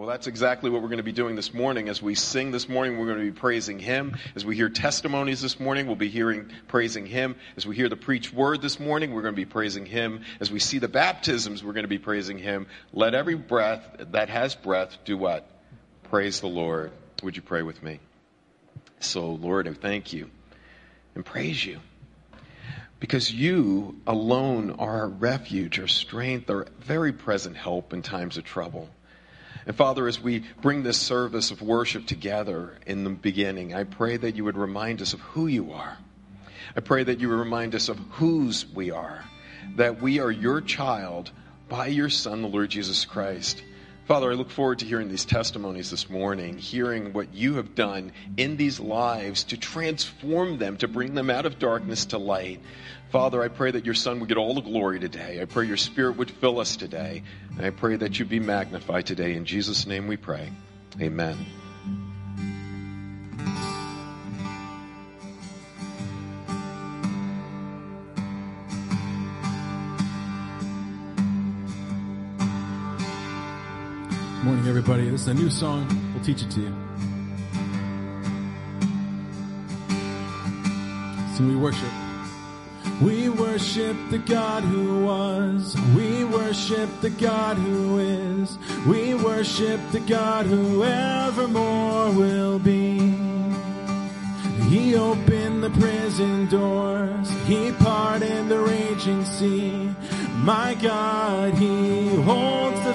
Well, that's exactly what we're going to be doing this morning. As we sing this morning, we're going to be praising Him. As we hear testimonies this morning, we'll be hearing, praising Him. As we hear the preached word this morning, we're going to be praising Him. As we see the baptisms, we're going to be praising Him. Let every breath that has breath do what? Praise the Lord. Would you pray with me? So, Lord, I thank you and praise you because you alone are our refuge, our strength, our very present help in times of trouble. And Father, as we bring this service of worship together in the beginning, I pray that you would remind us of who you are. I pray that you would remind us of whose we are, that we are your child by your Son, the Lord Jesus Christ. Father, I look forward to hearing these testimonies this morning, hearing what you have done in these lives to transform them, to bring them out of darkness to light. Father, I pray that your Son would get all the glory today. I pray your Spirit would fill us today. And I pray that you be magnified today. In Jesus' name we pray. Amen. Morning, everybody. This is a new song. We'll teach it to you. So we worship. We worship the God who was. We worship the God who is. We worship the God who evermore will be. He opened the prison doors. He parted the raging sea. My God, He holds the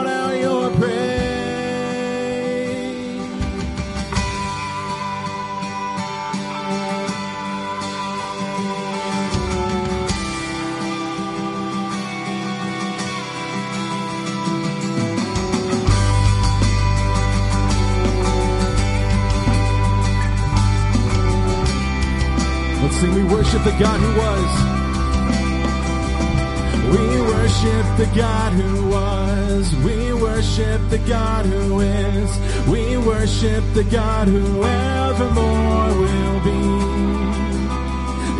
Let's sing, we worship the God who was. We worship the God who was. We worship the God who is. We worship the God who evermore will be.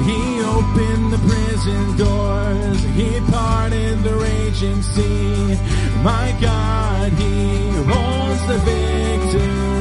He opened the prison doors. He parted the raging sea. My God, He holds the victory.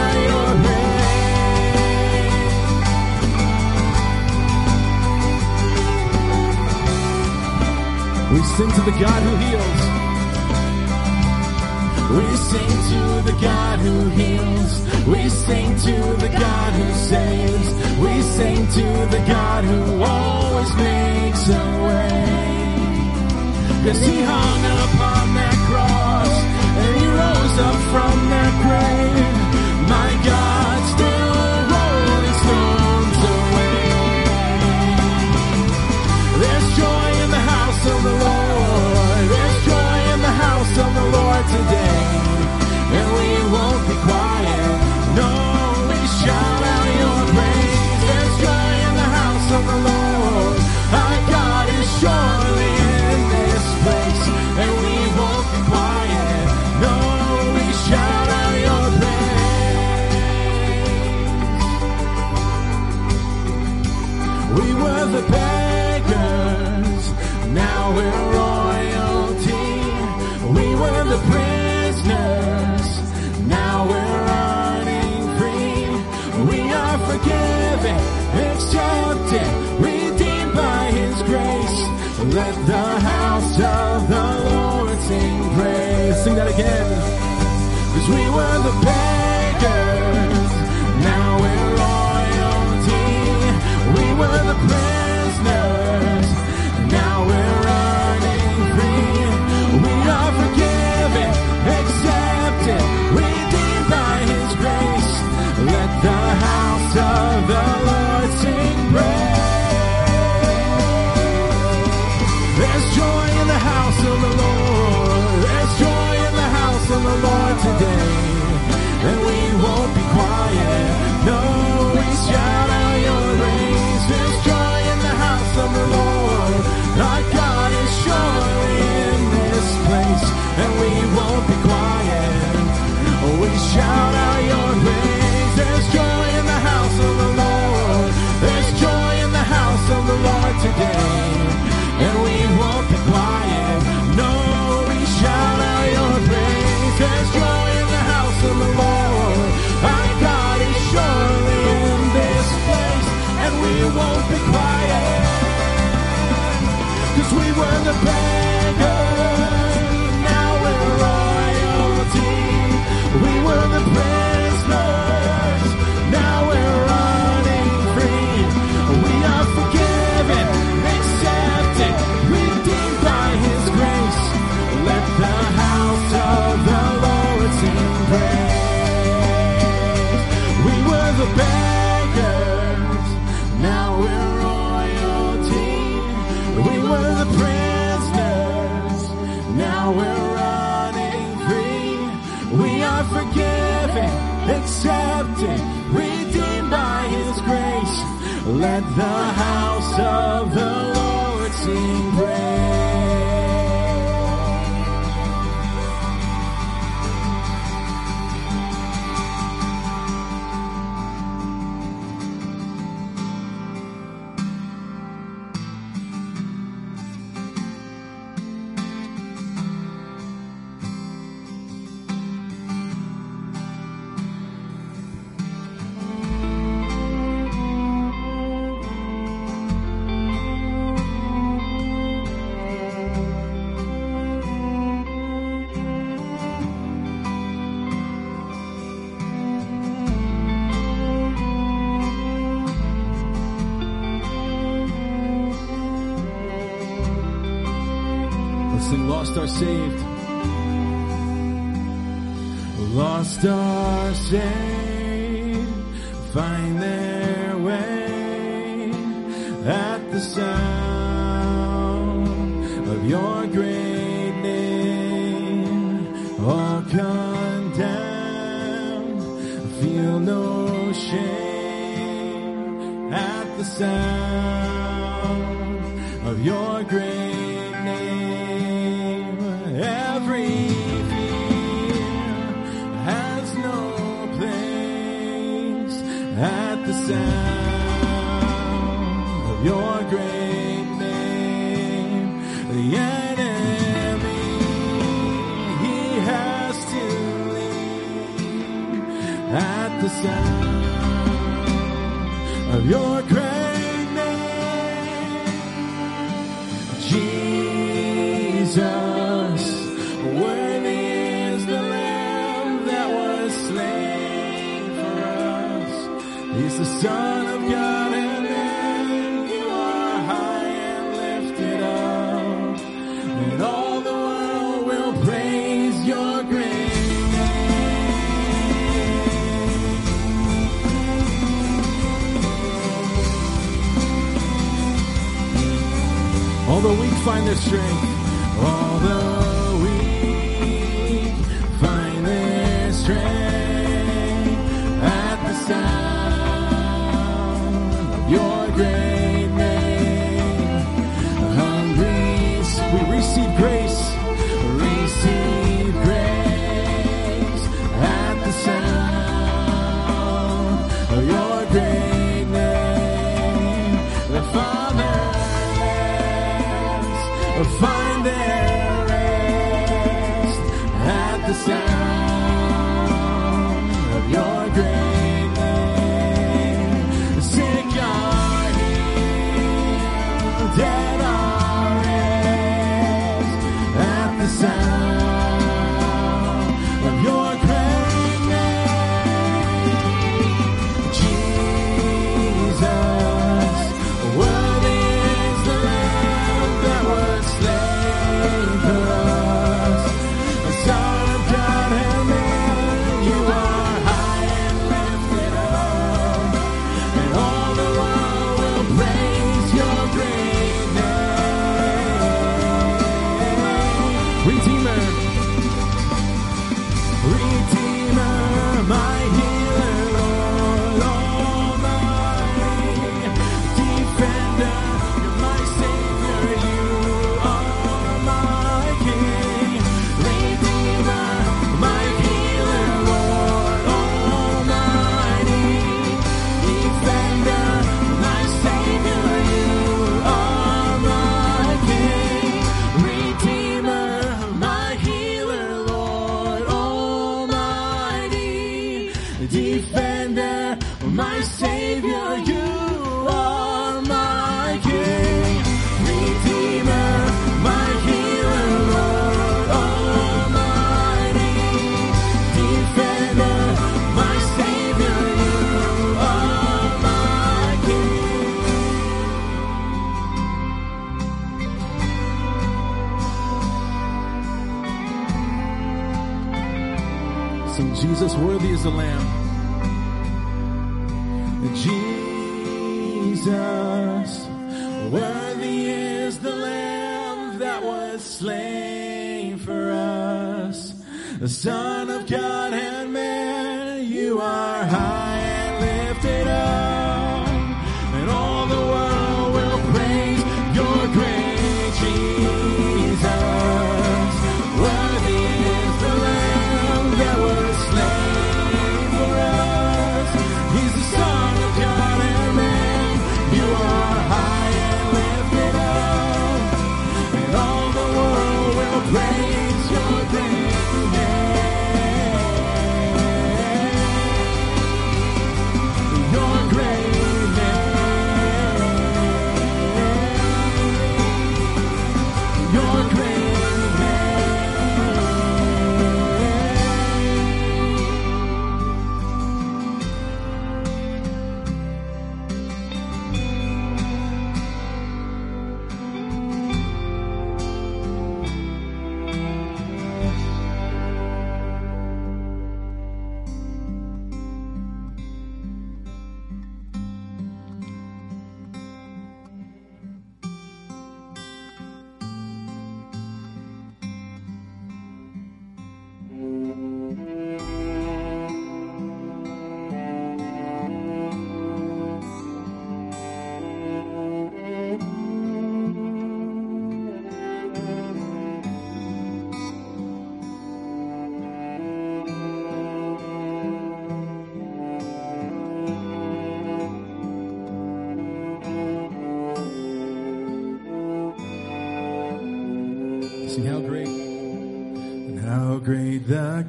to the God who heals. We sing to the God who heals. We sing to the God who saves. We sing to the God who always makes a way. Yes, he hung upon that cross and he rose up from that grave. Today. Let the house of the Lord sing praise. Sing that again. Cause we were the beggars, accepted, redeemed by His grace. Let the house of the Lord sing praise. lost are saved. Lost are saved, find their way at the sound of your great name. All condemned, feel no shame at the sound. sound of your great name. The enemy, he has to leave at the sound of your find their strength. All the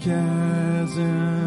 chasm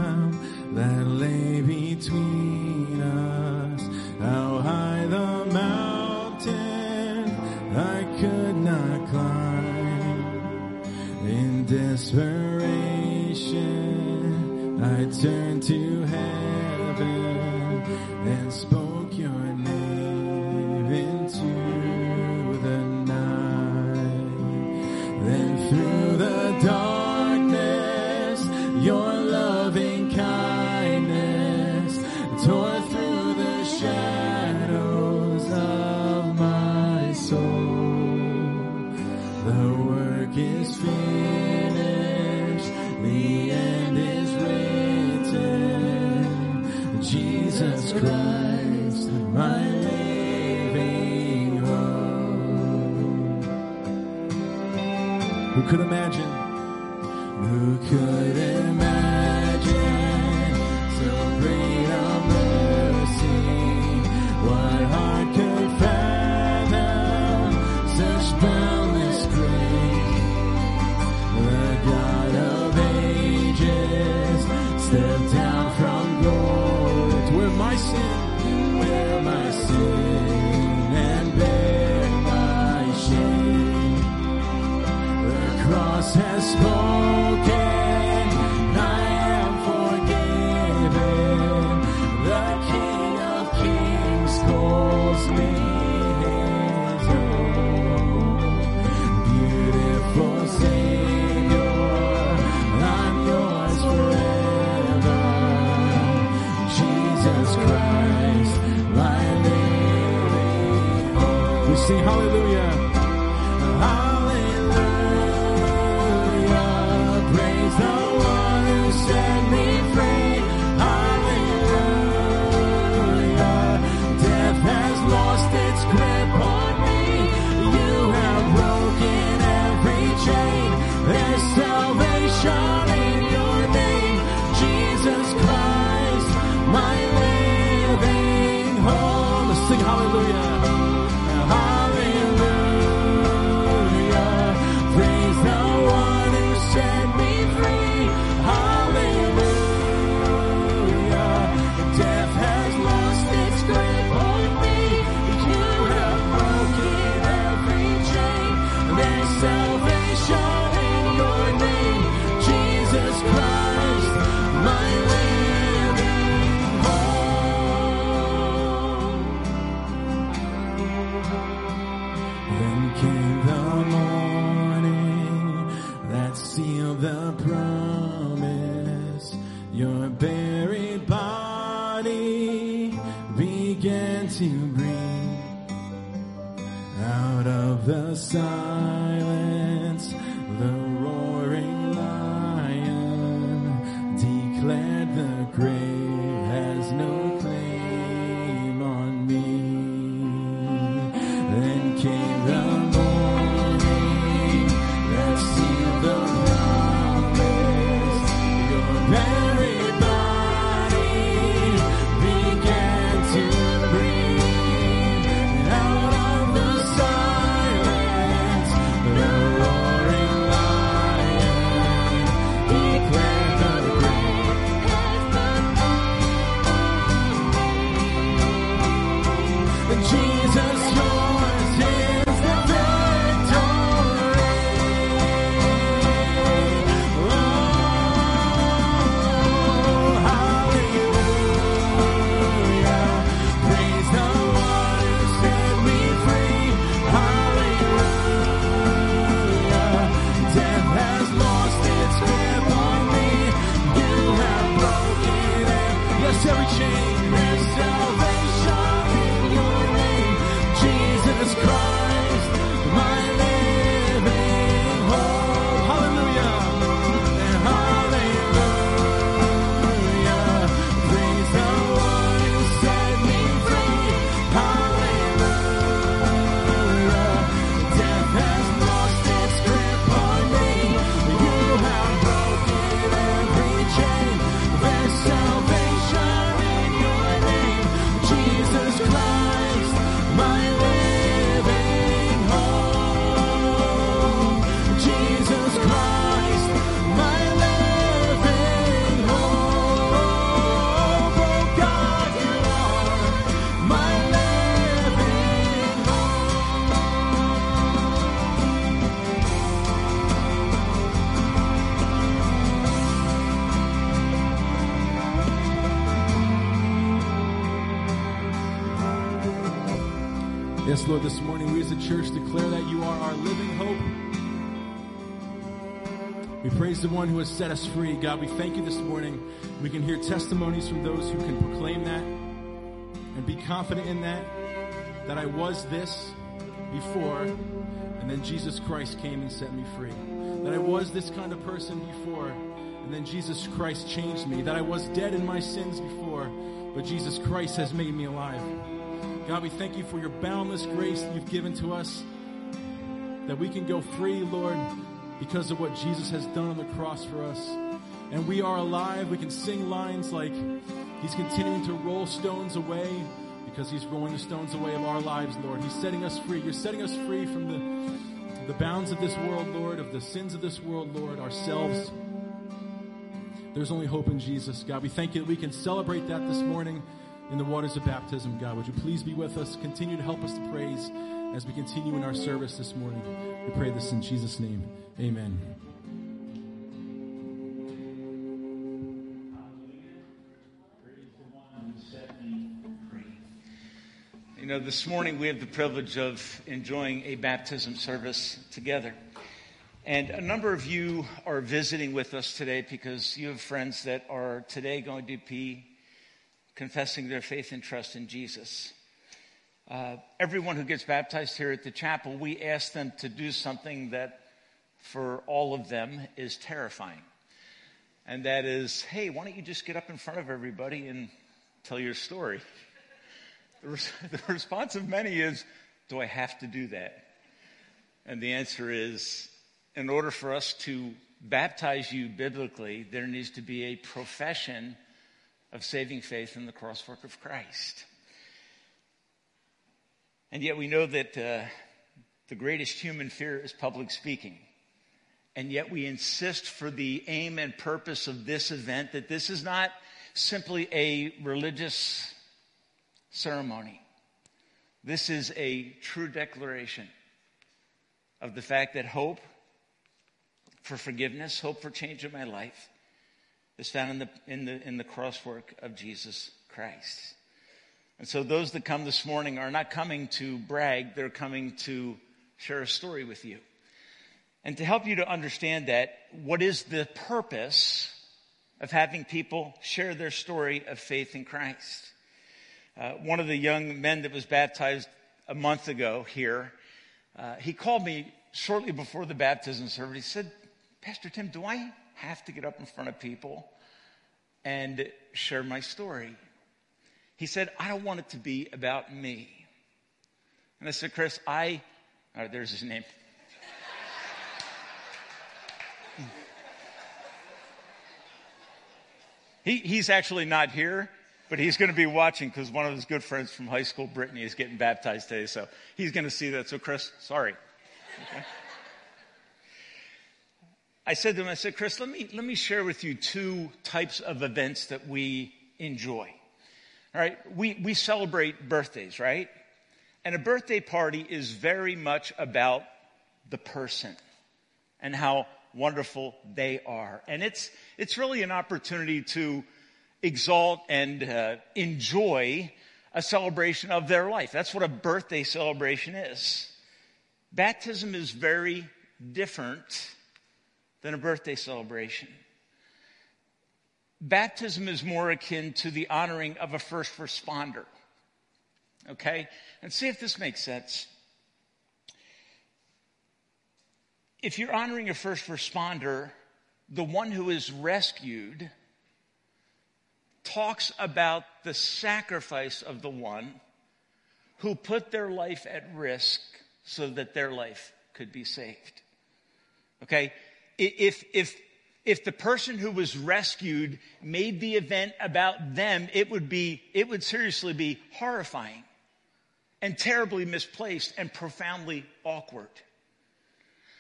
one who has set us free. God, we thank you this morning. We can hear testimonies from those who can proclaim that and be confident in that, that I was this before, and then Jesus Christ came and set me free. That I was this kind of person before, and then Jesus Christ changed me. That I was dead in my sins before, but Jesus Christ has made me alive. God, we thank you for your boundless grace that you've given to us, that we can go free, Lord, because of what Jesus has done on the cross for us. And we are alive. We can sing lines like, He's continuing to roll stones away because He's rolling the stones away of our lives, Lord. He's setting us free. You're setting us free from the, the bounds of this world, Lord, of the sins of this world, Lord, ourselves. There's only hope in Jesus, God. We thank you that we can celebrate that this morning in the waters of baptism, God. Would you please be with us? Continue to help us to praise as we continue in our service this morning. We pray this in Jesus' name. Amen. You know, this morning we have the privilege of enjoying a baptism service together. And a number of you are visiting with us today because you have friends that are today going to be confessing their faith and trust in Jesus. Uh, everyone who gets baptized here at the chapel, we ask them to do something that for all of them is terrifying. And that is, hey, why don't you just get up in front of everybody and tell your story? The, res- the response of many is, do I have to do that? And the answer is, in order for us to baptize you biblically, there needs to be a profession of saving faith in the cross work of Christ. And yet we know that uh, the greatest human fear is public speaking. And yet we insist for the aim and purpose of this event that this is not simply a religious ceremony. This is a true declaration of the fact that hope for forgiveness, hope for change in my life, is found in the, in the, in the crosswork of Jesus Christ. And so those that come this morning are not coming to brag, they're coming to share a story with you. And to help you to understand that, what is the purpose of having people share their story of faith in Christ? Uh, one of the young men that was baptized a month ago here, uh, he called me shortly before the baptism service. He said, Pastor Tim, do I have to get up in front of people and share my story. He said, I don't want it to be about me. And I said, Chris, I, oh, there's his name. He, he's actually not here, but he's going to be watching because one of his good friends from high school, Brittany, is getting baptized today. So he's going to see that. So, Chris, sorry. Okay. I said to him, I said, Chris, let me, let me share with you two types of events that we enjoy. All right, we, we celebrate birthdays, right? And a birthday party is very much about the person and how wonderful they are. And it's, it's really an opportunity to exalt and uh, enjoy a celebration of their life. That's what a birthday celebration is. Baptism is very different than a birthday celebration. Baptism is more akin to the honoring of a first responder. Okay? And see if this makes sense. If you're honoring a first responder, the one who is rescued talks about the sacrifice of the one who put their life at risk so that their life could be saved. Okay? if, if, if the person who was rescued made the event about them, it would be, it would seriously be horrifying and terribly misplaced and profoundly awkward.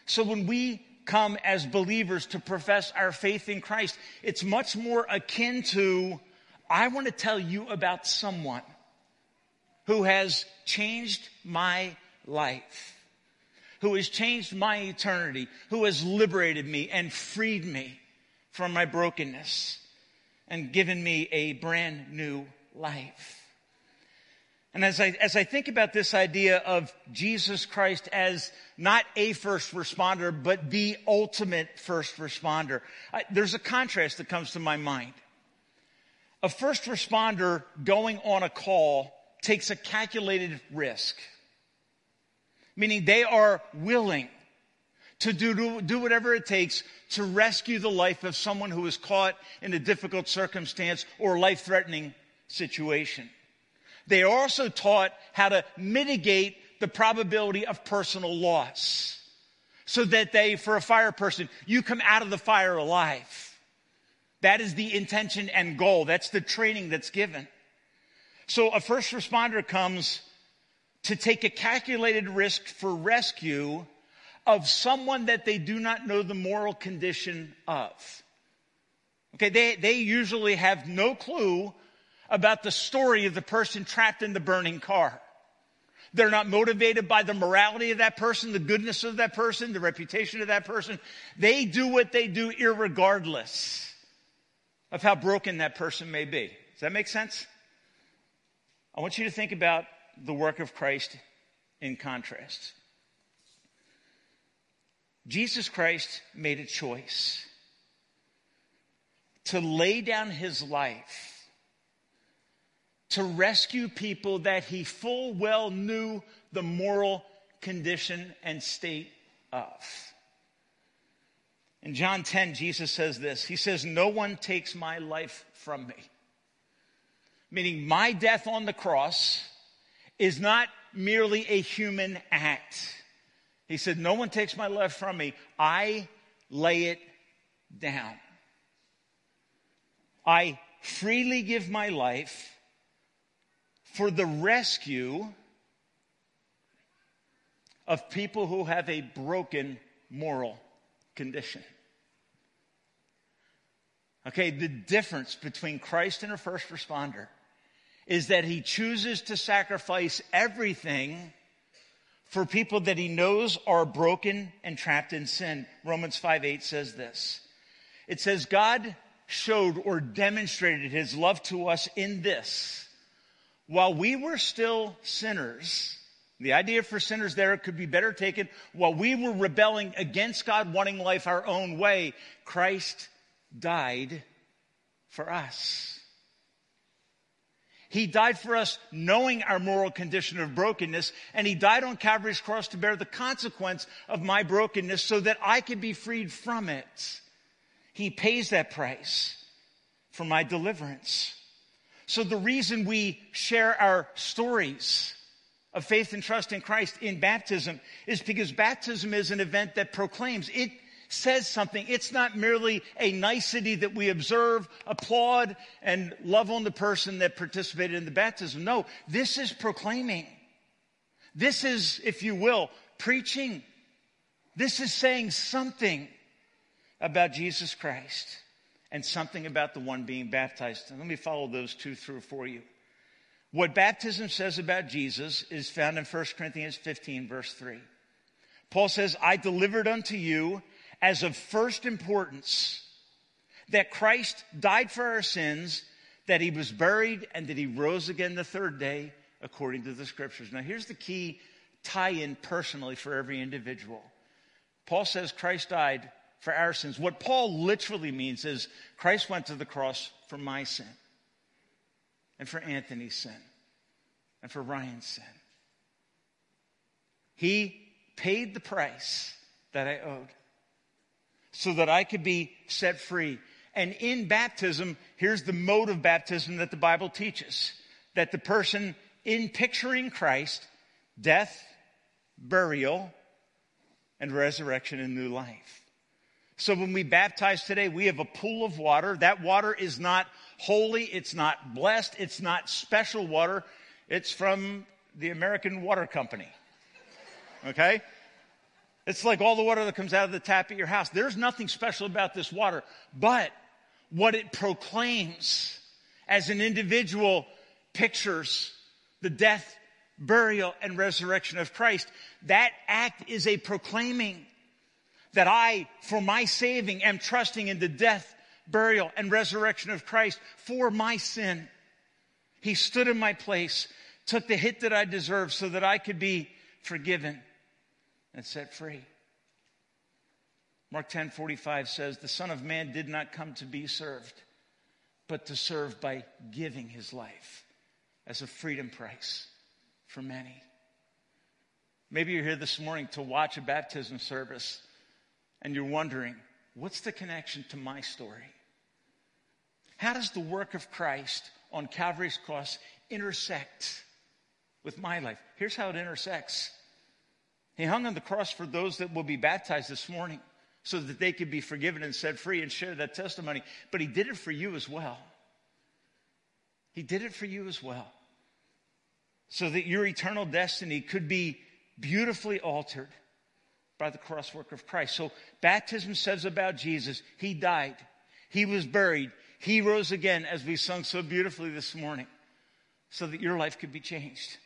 So when we come as believers to profess our faith in Christ, it's much more akin to, I want to tell you about someone who has changed my life who has changed my eternity, who has liberated me and freed me from my brokenness and given me a brand new life. And as I, as I think about this idea of Jesus Christ as not a first responder, but the ultimate first responder, I, there's a contrast that comes to my mind. A first responder going on a call takes a calculated risk, meaning they are willing to do, do whatever it takes to rescue the life of someone who is caught in a difficult circumstance or life threatening situation. They are also taught how to mitigate the probability of personal loss so that they, for a fire person, you come out of the fire alive. That is the intention and goal. That's the training that's given. So a first responder comes to take a calculated risk for rescue of someone that they do not know the moral condition of. Okay, they, they usually have no clue about the story of the person trapped in the burning car. They're not motivated by the morality of that person, the goodness of that person, the reputation of that person. They do what they do irregardless of how broken that person may be. Does that make sense? I want you to think about the work of Christ in contrast. Jesus Christ made a choice to lay down his life to rescue people that he full well knew the moral condition and state of. In John 10, Jesus says this He says, No one takes my life from me. Meaning, my death on the cross is not merely a human act. He said, No one takes my life from me. I lay it down. I freely give my life for the rescue of people who have a broken moral condition. Okay, the difference between Christ and a first responder is that he chooses to sacrifice everything for people that he knows are broken and trapped in sin. Romans 5 8 says this. It says, God showed or demonstrated his love to us in this while we were still sinners, the idea for sinners there could be better taken while we were rebelling against God, wanting life our own way, Christ died for us. He died for us knowing our moral condition of brokenness, and He died on Calvary's cross to bear the consequence of my brokenness so that I could be freed from it. He pays that price for my deliverance. So the reason we share our stories of faith and trust in Christ in baptism is because baptism is an event that proclaims, it says something. It's not merely a nicety that we observe, applaud, and love on the person that participated in the baptism. No, this is proclaiming. This is, if you will, preaching. This is saying something about Jesus Christ and something about the one being baptized. And let me follow those two through for you. What baptism says about Jesus is found in 1 Corinthians 15, verse 3. Paul says, I delivered unto you as of first importance that Christ died for our sins, that he was buried, and that he rose again the third day according to the scriptures. Now, here's the key tie in personally for every individual. Paul says Christ died for our sins. What Paul literally means is Christ went to the cross for my sin, and for Anthony's sin, and for Ryan's sin. He paid the price that I owed so that I could be set free. And in baptism, here's the mode of baptism that the Bible teaches that the person, in picturing Christ, death, burial, and resurrection and new life. So when we baptize today, we have a pool of water. That water is not holy. It's not blessed. It's not special water. It's from the American Water Company. Okay? It's like all the water that comes out of the tap at your house. There's nothing special about this water, but what it proclaims as an individual pictures the death, burial, and resurrection of Christ. That act is a proclaiming that I, for my saving, am trusting in the death, burial, and resurrection of Christ for my sin. He stood in my place, took the hit that I deserved so that I could be forgiven and set free. Mark 10 45 says, The Son of Man did not come to be served, but to serve by giving his life as a freedom price for many. Maybe you're here this morning to watch a baptism service and you're wondering, what's the connection to my story? How does the work of Christ on Calvary's cross intersect with my life? Here's how it intersects. He hung on the cross for those that will be baptized this morning so that they could be forgiven and set free and share that testimony. But He did it for you as well. He did it for you as well. So that your eternal destiny could be beautifully altered by the cross work of Christ. So baptism says about Jesus, He died, He was buried, He rose again, as we sung so beautifully this morning, so that your life could be changed.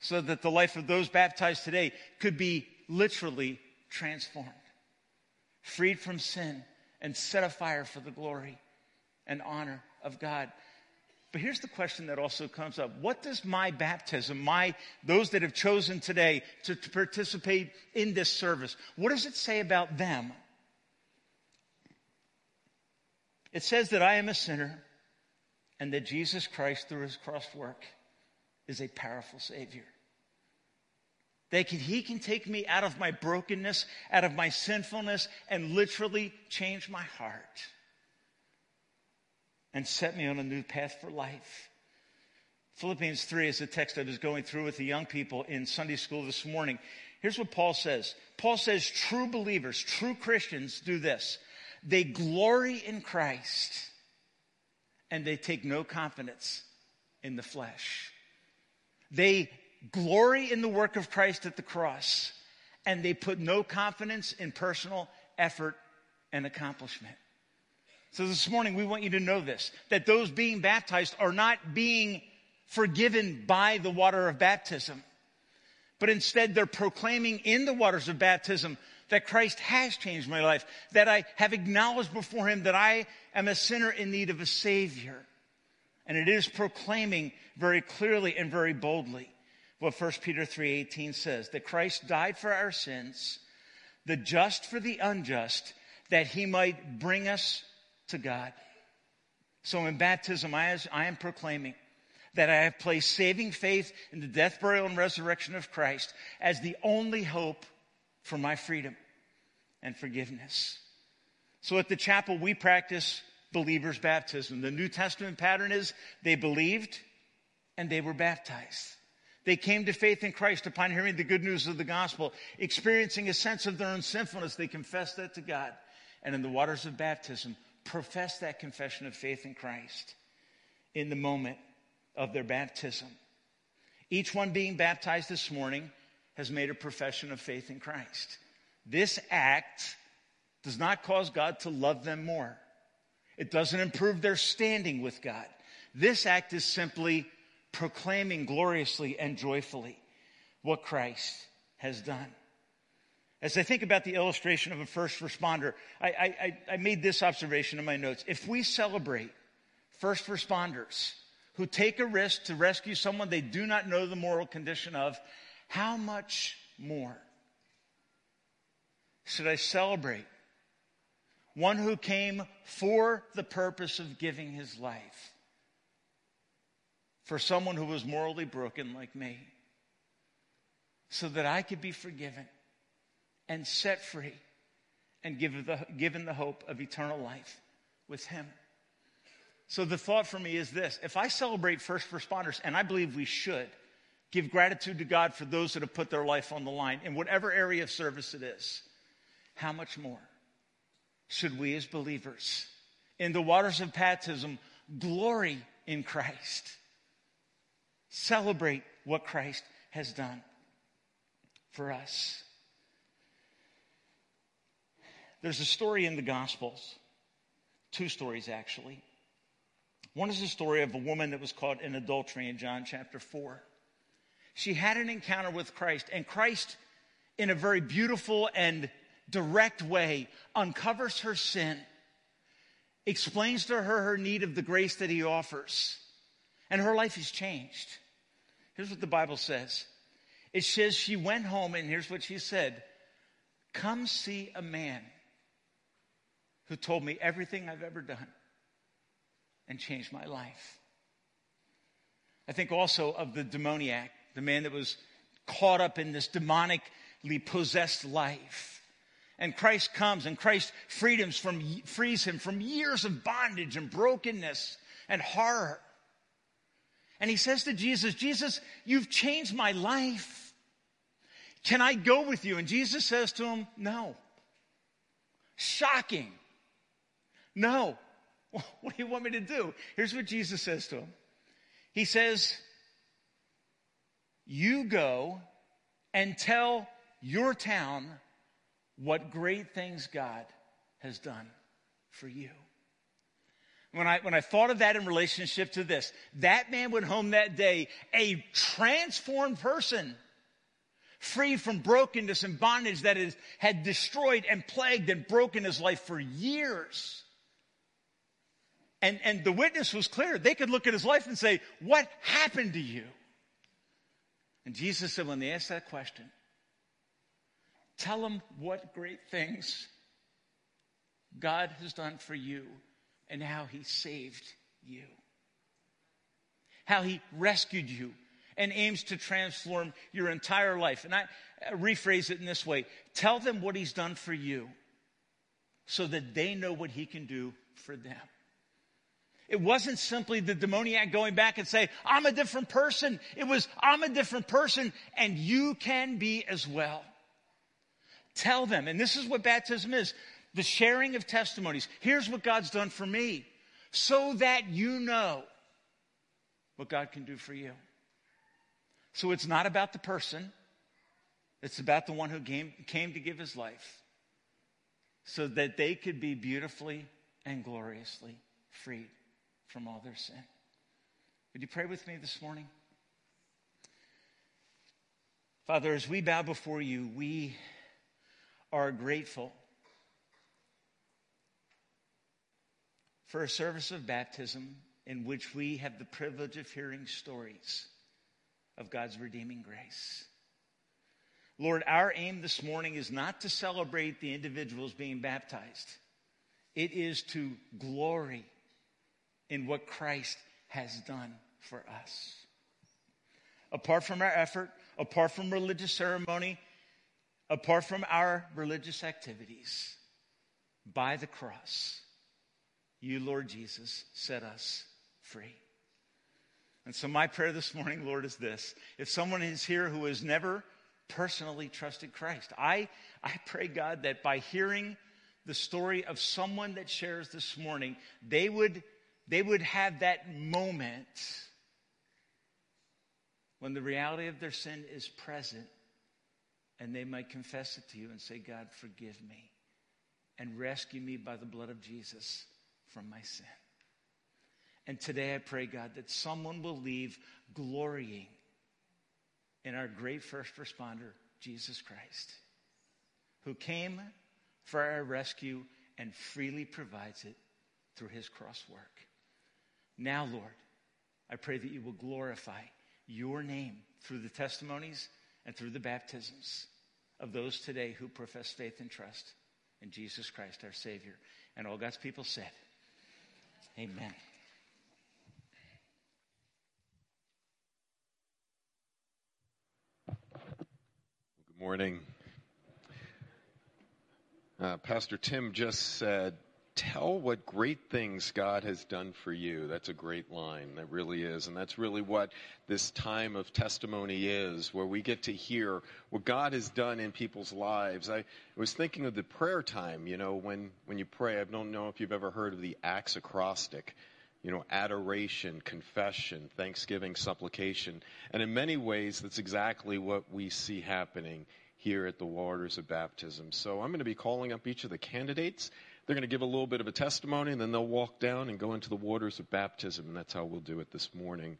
So that the life of those baptized today could be literally transformed freed from sin, and set afire for the glory and honor of God. But here's the question that also comes up. What does my baptism, my, those that have chosen today to, to participate in this service, what does it say about them? It says that I am a sinner and that Jesus Christ, through his cross work, is a powerful Savior. That he can take me out of my brokenness, out of my sinfulness, and literally change my heart and set me on a new path for life. Philippians 3 is the text I was going through with the young people in Sunday school this morning. Here's what Paul says Paul says, true believers, true Christians do this. They glory in Christ and they take no confidence in the flesh. They glory in the work of Christ at the cross, and they put no confidence in personal effort and accomplishment. So this morning, we want you to know this that those being baptized are not being forgiven by the water of baptism, but instead they're proclaiming in the waters of baptism that Christ has changed my life, that I have acknowledged before Him that I am a sinner in need of a Savior. And it is proclaiming very clearly and very boldly what 1 Peter 3:18 says, that Christ died for our sins, the just for the unjust, that he might bring us to God. So in baptism, I, I am proclaiming that I have placed saving faith in the death, burial, and resurrection of Christ as the only hope for my freedom and forgiveness. So at the chapel, we practice believers' baptism. The New Testament pattern is they believed and they were baptized. They came to faith in Christ upon hearing the good news of the gospel, experiencing a sense of their own sinfulness. They confessed that to God. And in the waters of baptism, professed that confession of faith in Christ in the moment of their baptism. Each one being baptized this morning has made a profession of faith in Christ. This act does not cause God to love them more. It doesn't improve their standing with God. This act is simply proclaiming gloriously and joyfully what Christ has done. As I think about the illustration of a first responder, I, I, I, made this observation in my notes. If we celebrate first responders who take a risk to rescue someone they do not know the moral condition of, how much more should I celebrate one who came for the purpose of giving his life? for someone who was morally broken like me so that I could be forgiven and set free and give the, given the hope of eternal life with Him. So the thought for me is this if I celebrate first responders, and I believe we should, give gratitude to God for those that have put their life on the line in whatever area of service it is, how much more should we as believers in the waters of baptism glory in Christ? Celebrate what Christ has done for us. There's a story in the Gospels, two stories actually. One is the story of a woman that was caught in adultery in John chapter 4. She had an encounter with Christ, and Christ, in a very beautiful and direct way, uncovers her sin, explains to her her need of the grace that he offers, and her life is changed. Here's what the Bible says. It says she went home and here's what she said. Come see a man who told me everything I've ever done and changed my life. I think also of the demoniac, the man that was caught up in this demonically possessed life. And Christ comes and Christ freedoms from, frees him from years of bondage and brokenness and horror. And he says to Jesus, Jesus, you've changed my life. Can I go with you? And Jesus says to him, No. Shocking. No. What do you want me to do? Here's what Jesus says to him He says, You go and tell your town what great things God has done for you. When I, when I thought of that in relationship to this, that man went home that day a transformed person, free from brokenness and bondage that is, had destroyed and plagued and broken his life for years. And, and the witness was clear. They could look at his life and say, What happened to you? And Jesus said, when they asked that question, tell them what great things God has done for you and how he saved you. How he rescued you and aims to transform your entire life. And I rephrase it in this way tell them what he's done for you so that they know what he can do for them. It wasn't simply the demoniac going back and say, I'm a different person. It was, I'm a different person and you can be as well. Tell them, and this is what baptism is the sharing of testimonies. Here's what God's done for me, so that you know what God can do for you. So it's not about the person, it's about the one who came, came to give his life so that they could be beautifully and gloriously freed from all their sin. Would you pray with me this morning? Father, as we bow before you, we are grateful for a service of baptism in which we have the privilege of hearing stories of God's redeeming grace. Lord, our aim this morning is not to celebrate the individuals being baptized. It is to glory in what Christ has done for us. Apart from our effort, apart from religious ceremony, apart from our religious activities, by the cross, you, Lord Jesus, set us free. And so, my prayer this morning, Lord, is this. If someone is here who has never personally trusted Christ, I, I pray, God, that by hearing the story of someone that shares this morning, they would, they would have that moment when the reality of their sin is present and they might confess it to you and say, God, forgive me and rescue me by the blood of Jesus from my sin. And today I pray, God, that someone will leave glorying in our great first responder, Jesus Christ, who came for our rescue and freely provides it through his cross work. Now, Lord, I pray that you will glorify your name through the testimonies and through the baptisms of those today who profess faith and trust in Jesus Christ, our Savior. And all God's people said, Amen. Good morning. Uh, Pastor Tim just said, Tell what great things God has done for you. That's a great line. That really is. And that's really what this time of testimony is, where we get to hear what God has done in people's lives. I was thinking of the prayer time, you know, when, when you pray. I don't know if you've ever heard of the Acts acrostic. You know, adoration, confession, thanksgiving, supplication. And in many ways, that's exactly what we see happening here at the waters of baptism. So I'm going to be calling up each of the candidates. They're going to give a little bit of a testimony, and then they'll walk down and go into the waters of baptism, and that's how we'll do it this morning.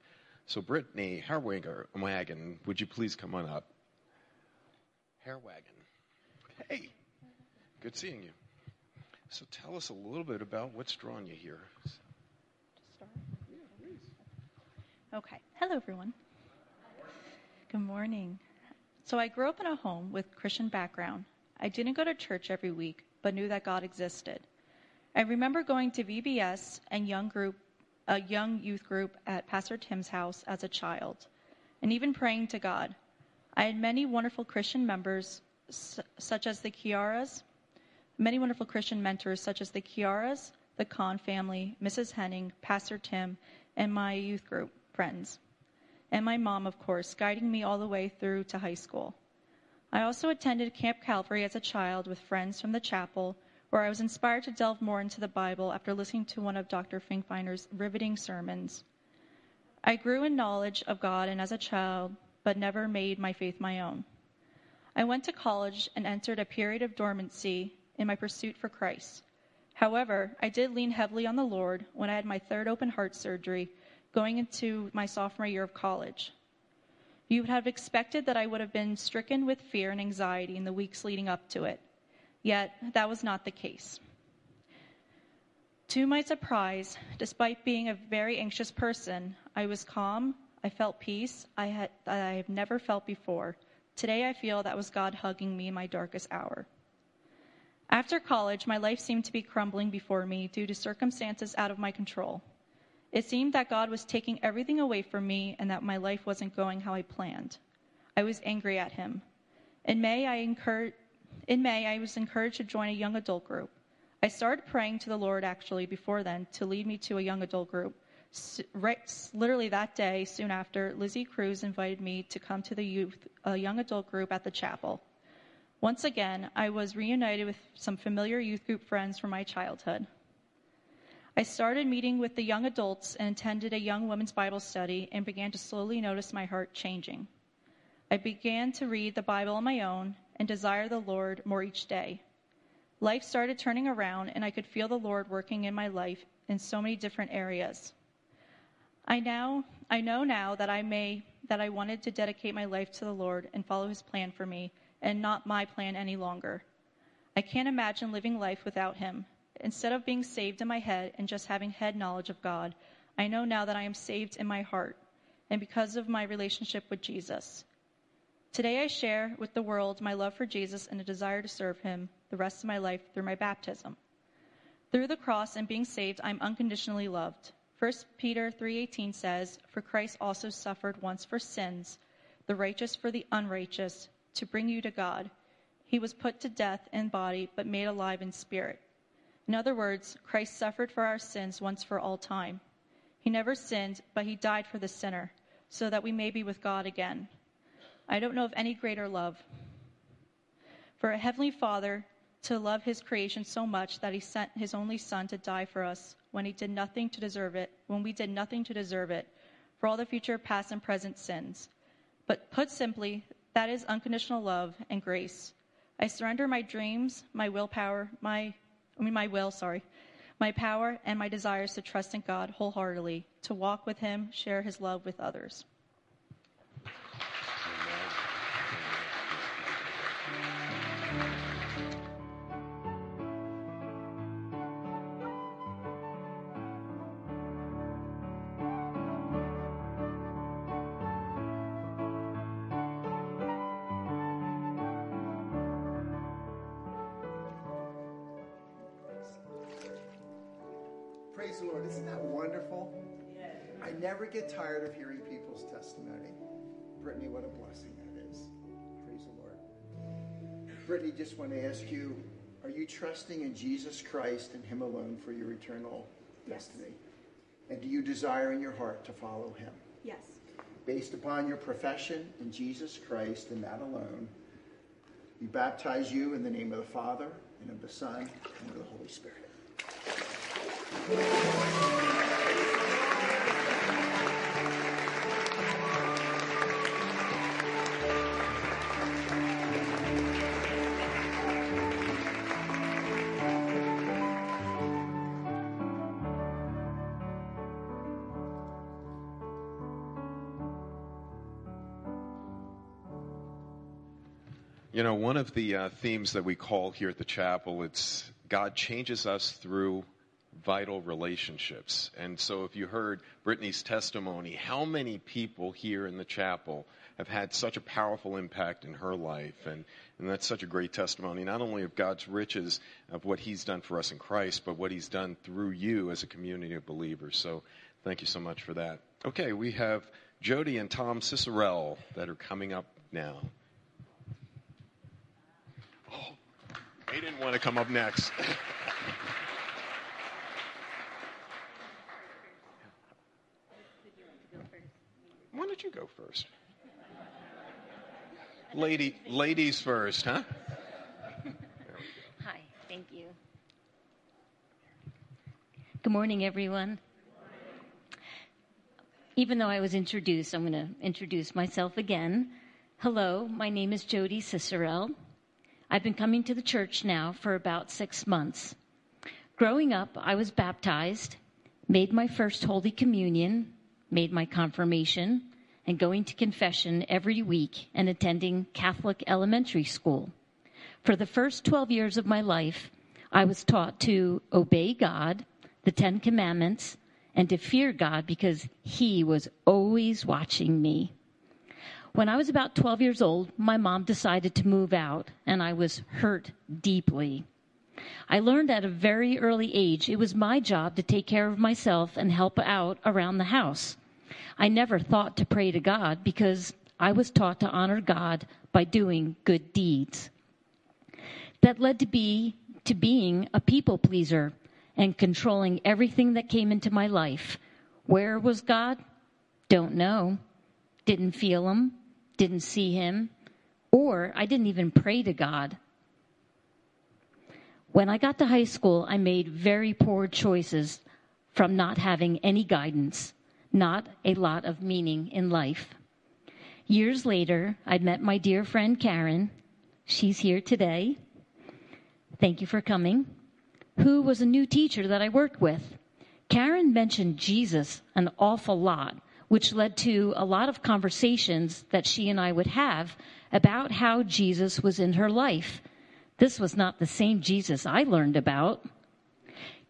So, Brittany Hairwagon, would you please come on up? Hairwagon. Hey, good seeing you. So, tell us a little bit about what's drawn you here. Okay. Hello, everyone. Good morning. So I grew up in a home with Christian background. I didn't go to church every week, but knew that God existed. I remember going to VBS and young group, a young youth group at Pastor Tim's house as a child, and even praying to God. I had many wonderful Christian members, such as the Kiaras, many wonderful Christian mentors, such as the Kiaras, the Kahn family, Mrs. Henning, Pastor Tim, and my youth group friends and my mom, of course, guiding me all the way through to high school. I also attended Camp Calvary as a child with friends from the chapel, where I was inspired to delve more into the Bible after listening to one of Dr. Finkbinder's riveting sermons. I grew in knowledge of God and as a child, but never made my faith my own. I went to college and entered a period of dormancy in my pursuit for Christ. However, I did lean heavily on the Lord when I had my third open heart surgery going into my sophomore year of college. You would have expected that I would have been stricken with fear and anxiety in the weeks leading up to it. Yet, that was not the case. To my surprise, despite being a very anxious person, I was calm, I felt peace I had, that I have never felt before. Today, I feel that was God hugging me in my darkest hour. After college, my life seemed to be crumbling before me due to circumstances out of my control. It seemed that God was taking everything away from me and that my life wasn't going how I planned. I was angry at him. In May, I in May, I was encouraged to join a young adult group. I started praying to the Lord actually before then to lead me to a young adult group. Right, literally that day, soon after, Lizzie Cruz invited me to come to the youth, a young adult group at the chapel. Once again, I was reunited with some familiar youth group friends from my childhood. I started meeting with the young adults and attended a young women's Bible study and began to slowly notice my heart changing. I began to read the Bible on my own and desire the Lord more each day. Life started turning around and I could feel the Lord working in my life in so many different areas. I now I know now that I may that I wanted to dedicate my life to the Lord and follow his plan for me and not my plan any longer. I can't imagine living life without him. Instead of being saved in my head and just having head knowledge of God, I know now that I am saved in my heart and because of my relationship with Jesus. Today I share with the world my love for Jesus and a desire to serve him the rest of my life through my baptism. Through the cross and being saved, I'm unconditionally loved. 1 Peter 3:18 says, "For Christ also suffered once for sins, the righteous for the unrighteous, to bring you to God. He was put to death in body, but made alive in spirit." In other words, Christ suffered for our sins once for all time. He never sinned, but he died for the sinner, so that we may be with God again. I don't know of any greater love. For a heavenly Father to love his creation so much that he sent his only Son to die for us when he did nothing to deserve it, when we did nothing to deserve it, for all the future, past, and present sins. But put simply, that is unconditional love and grace. I surrender my dreams, my willpower, my I mean my will, sorry, my power and my desires to trust in God wholeheartedly, to walk with him, share his love with others. Brittany, what a blessing that is. Praise the Lord. Brittany, just want to ask you are you trusting in Jesus Christ and Him alone for your eternal destiny? And do you desire in your heart to follow Him? Yes. Based upon your profession in Jesus Christ and that alone, we baptize you in the name of the Father, and of the Son, and of the Holy Spirit. You know, one of the uh, themes that we call here at the chapel, it's God changes us through vital relationships. And so if you heard Brittany's testimony, how many people here in the chapel have had such a powerful impact in her life. And, and that's such a great testimony, not only of God's riches of what He's done for us in Christ, but what He's done through you as a community of believers. So thank you so much for that. Okay, we have Jody and Tom Cicerell that are coming up now. They didn't want to come up next. Why don't you go first? Lady, ladies first, huh? Hi, thank you. Good morning, everyone. Even though I was introduced, I'm going to introduce myself again. Hello, my name is Jody Cicerell. I've been coming to the church now for about six months. Growing up, I was baptized, made my first Holy Communion, made my confirmation, and going to confession every week and attending Catholic elementary school. For the first 12 years of my life, I was taught to obey God, the Ten Commandments, and to fear God because He was always watching me. When I was about 12 years old, my mom decided to move out, and I was hurt deeply. I learned at a very early age it was my job to take care of myself and help out around the house. I never thought to pray to God because I was taught to honor God by doing good deeds. That led to be to being a people pleaser and controlling everything that came into my life. Where was God? Don't know. Didn't feel him, didn't see him, or I didn't even pray to God. When I got to high school, I made very poor choices from not having any guidance not a lot of meaning in life. Years later, I met my dear friend Karen. She's here today. Thank you for coming. Who was a new teacher that I worked with. Karen mentioned Jesus an awful lot, which led to a lot of conversations that she and I would have about how Jesus was in her life. This was not the same Jesus I learned about.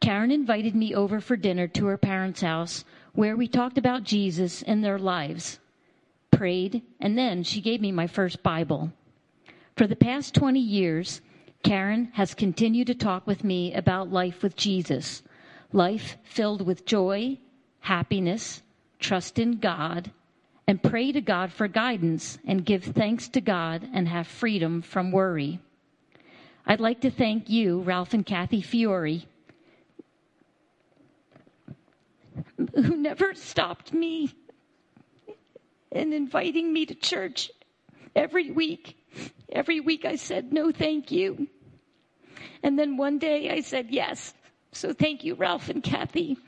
Karen invited me over for dinner to her parents' house where we talked about Jesus and their lives, prayed, and then she gave me my first Bible. For the past 20 years, Karen has continued to talk with me about life with Jesus, life filled with joy, happiness, trust in God, and pray to God for guidance and give thanks to God and have freedom from worry. I'd like to thank you, Ralph and Kathy Fiore, who never stopped me in inviting me to church every week. Every week I said, no, thank you. And then one day I said, yes. So thank you, Ralph and Kathy.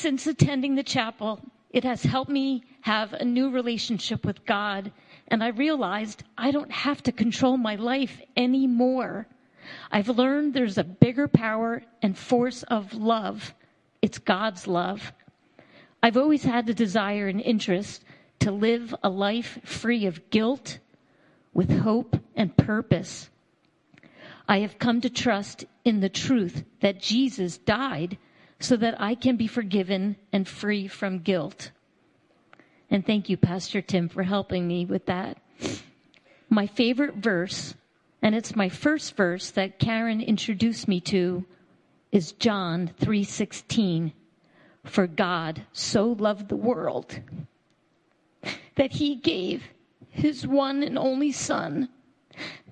Since attending the chapel, it has helped me have a new relationship with God and I realized I don't have to control my life anymore. I've learned there's a bigger power and force of love. It's God's love. I've always had the desire and interest to live a life free of guilt, with hope and purpose. I have come to trust in the truth that Jesus died so that I can be forgiven and free from guilt. And thank you, Pastor Tim, for helping me with that. My favorite verse, and it's my first verse that Karen introduced me to, is John 3:16. For God so loved the world that he gave his one and only son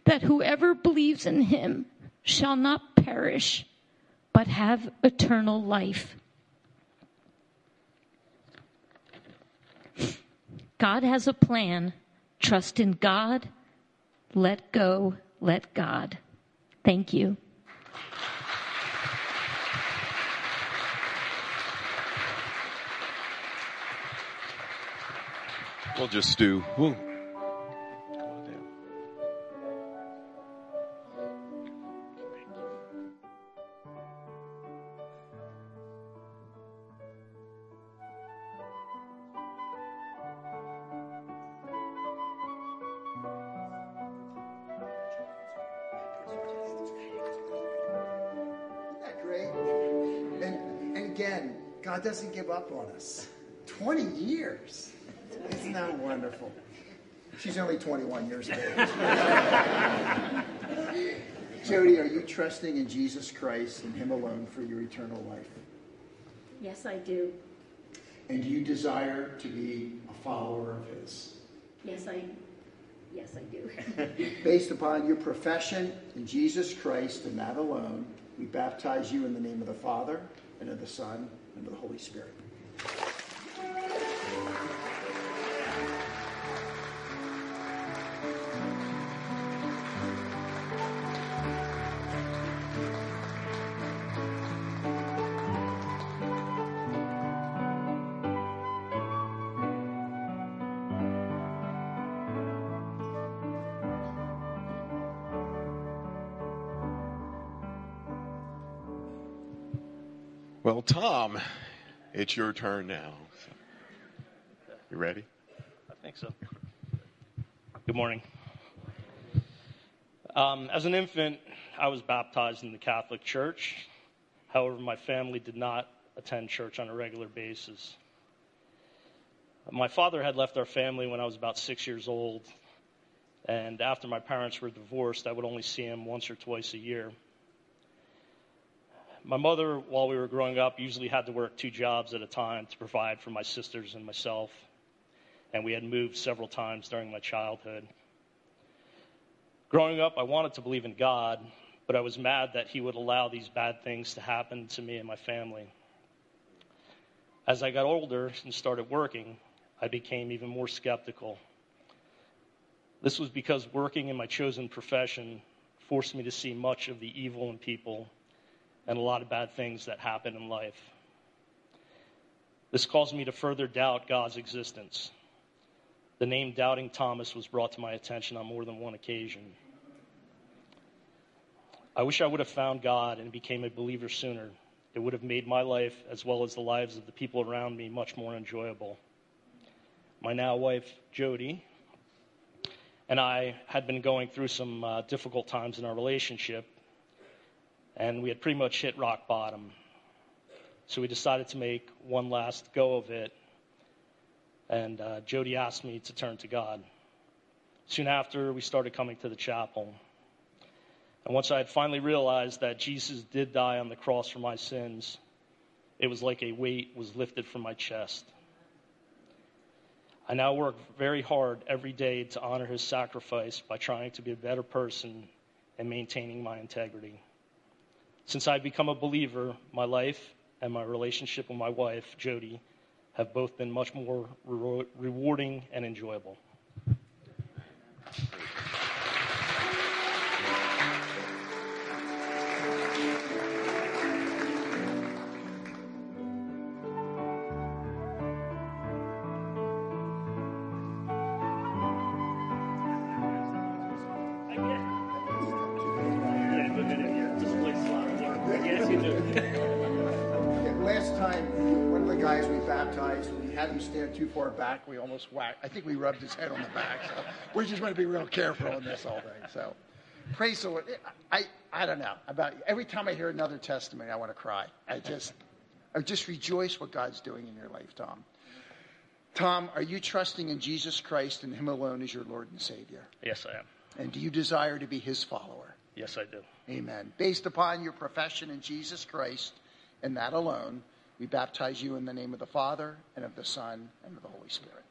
that whoever believes in him shall not perish but have eternal life. God has a plan. Trust in God. Let go. Let God. Thank you. We'll just do, we'll Up on us. 20 years. Isn't that wonderful? She's only 21 years old. Jody, are you trusting in Jesus Christ and Him alone for your eternal life? Yes, I do. And do you desire to be a follower of His? Yes, I. Yes, I do. Based upon your profession in Jesus Christ and that alone, we baptize you in the name of the Father and of the Son and the Holy Spirit. It's your turn now. You ready? I think so. Good morning. Um, as an infant, I was baptized in the Catholic Church. However, my family did not attend church on a regular basis. My father had left our family when I was about six years old, and after my parents were divorced, I would only see him once or twice a year. My mother, while we were growing up, usually had to work two jobs at a time to provide for my sisters and myself, and we had moved several times during my childhood. Growing up, I wanted to believe in God, but I was mad that He would allow these bad things to happen to me and my family. As I got older and started working, I became even more skeptical. This was because working in my chosen profession forced me to see much of the evil in people and a lot of bad things that happen in life. This caused me to further doubt God's existence. The name Doubting Thomas was brought to my attention on more than one occasion. I wish I would have found God and became a believer sooner. It would have made my life, as well as the lives of the people around me, much more enjoyable. My now wife, Jody, and I had been going through some uh, difficult times in our relationship, and we had pretty much hit rock bottom. So we decided to make one last go of it, and uh, Jody asked me to turn to God. Soon after, we started coming to the chapel. And once I had finally realized that Jesus did die on the cross for my sins, it was like a weight was lifted from my chest. I now work very hard every day to honor his sacrifice by trying to be a better person and maintaining my integrity. Since I've become a believer, my life and my relationship with my wife, Jody, have both been much more re- rewarding and enjoyable. Back. We almost whacked. I think we rubbed his head on the back. So we just want to be real careful on this all day. So praise the Lord. I, I don't know about you. every time I hear another testimony, I want to cry. I just, I just rejoice what God's doing in your life, Tom. Tom, are you trusting in Jesus Christ and Him alone as your Lord and Savior? Yes, I am. And do you desire to be His follower? Yes, I do. Amen. Based upon your profession in Jesus Christ and that alone, we baptize you in the name of the Father and of the Son and of the Holy Spirit.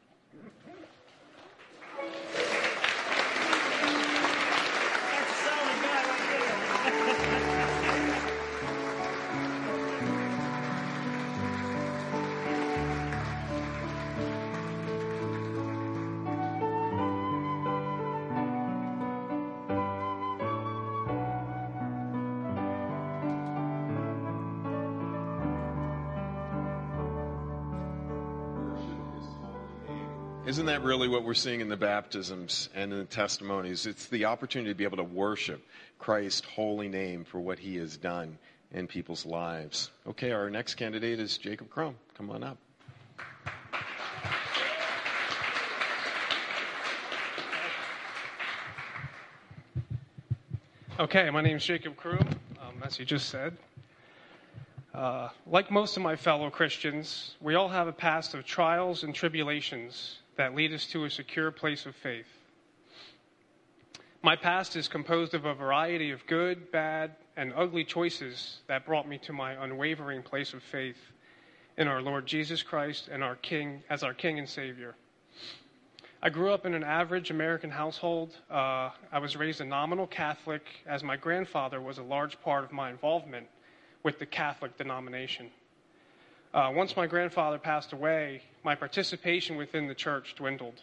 Isn't that really what we're seeing in the baptisms and in the testimonies? It's the opportunity to be able to worship Christ's holy name for what he has done in people's lives. Okay, our next candidate is Jacob Crum. Come on up. Okay, my name is Jacob Crew, um, as you just said. Uh, like most of my fellow Christians, we all have a past of trials and tribulations that lead us to a secure place of faith. My past is composed of a variety of good, bad, and ugly choices that brought me to my unwavering place of faith in our Lord Jesus Christ and our King as our King and Savior. I grew up in an average American household. Uh, I was raised a nominal Catholic, as my grandfather was a large part of my involvement with the Catholic denomination. Uh, once my grandfather passed away, my participation within the church dwindled.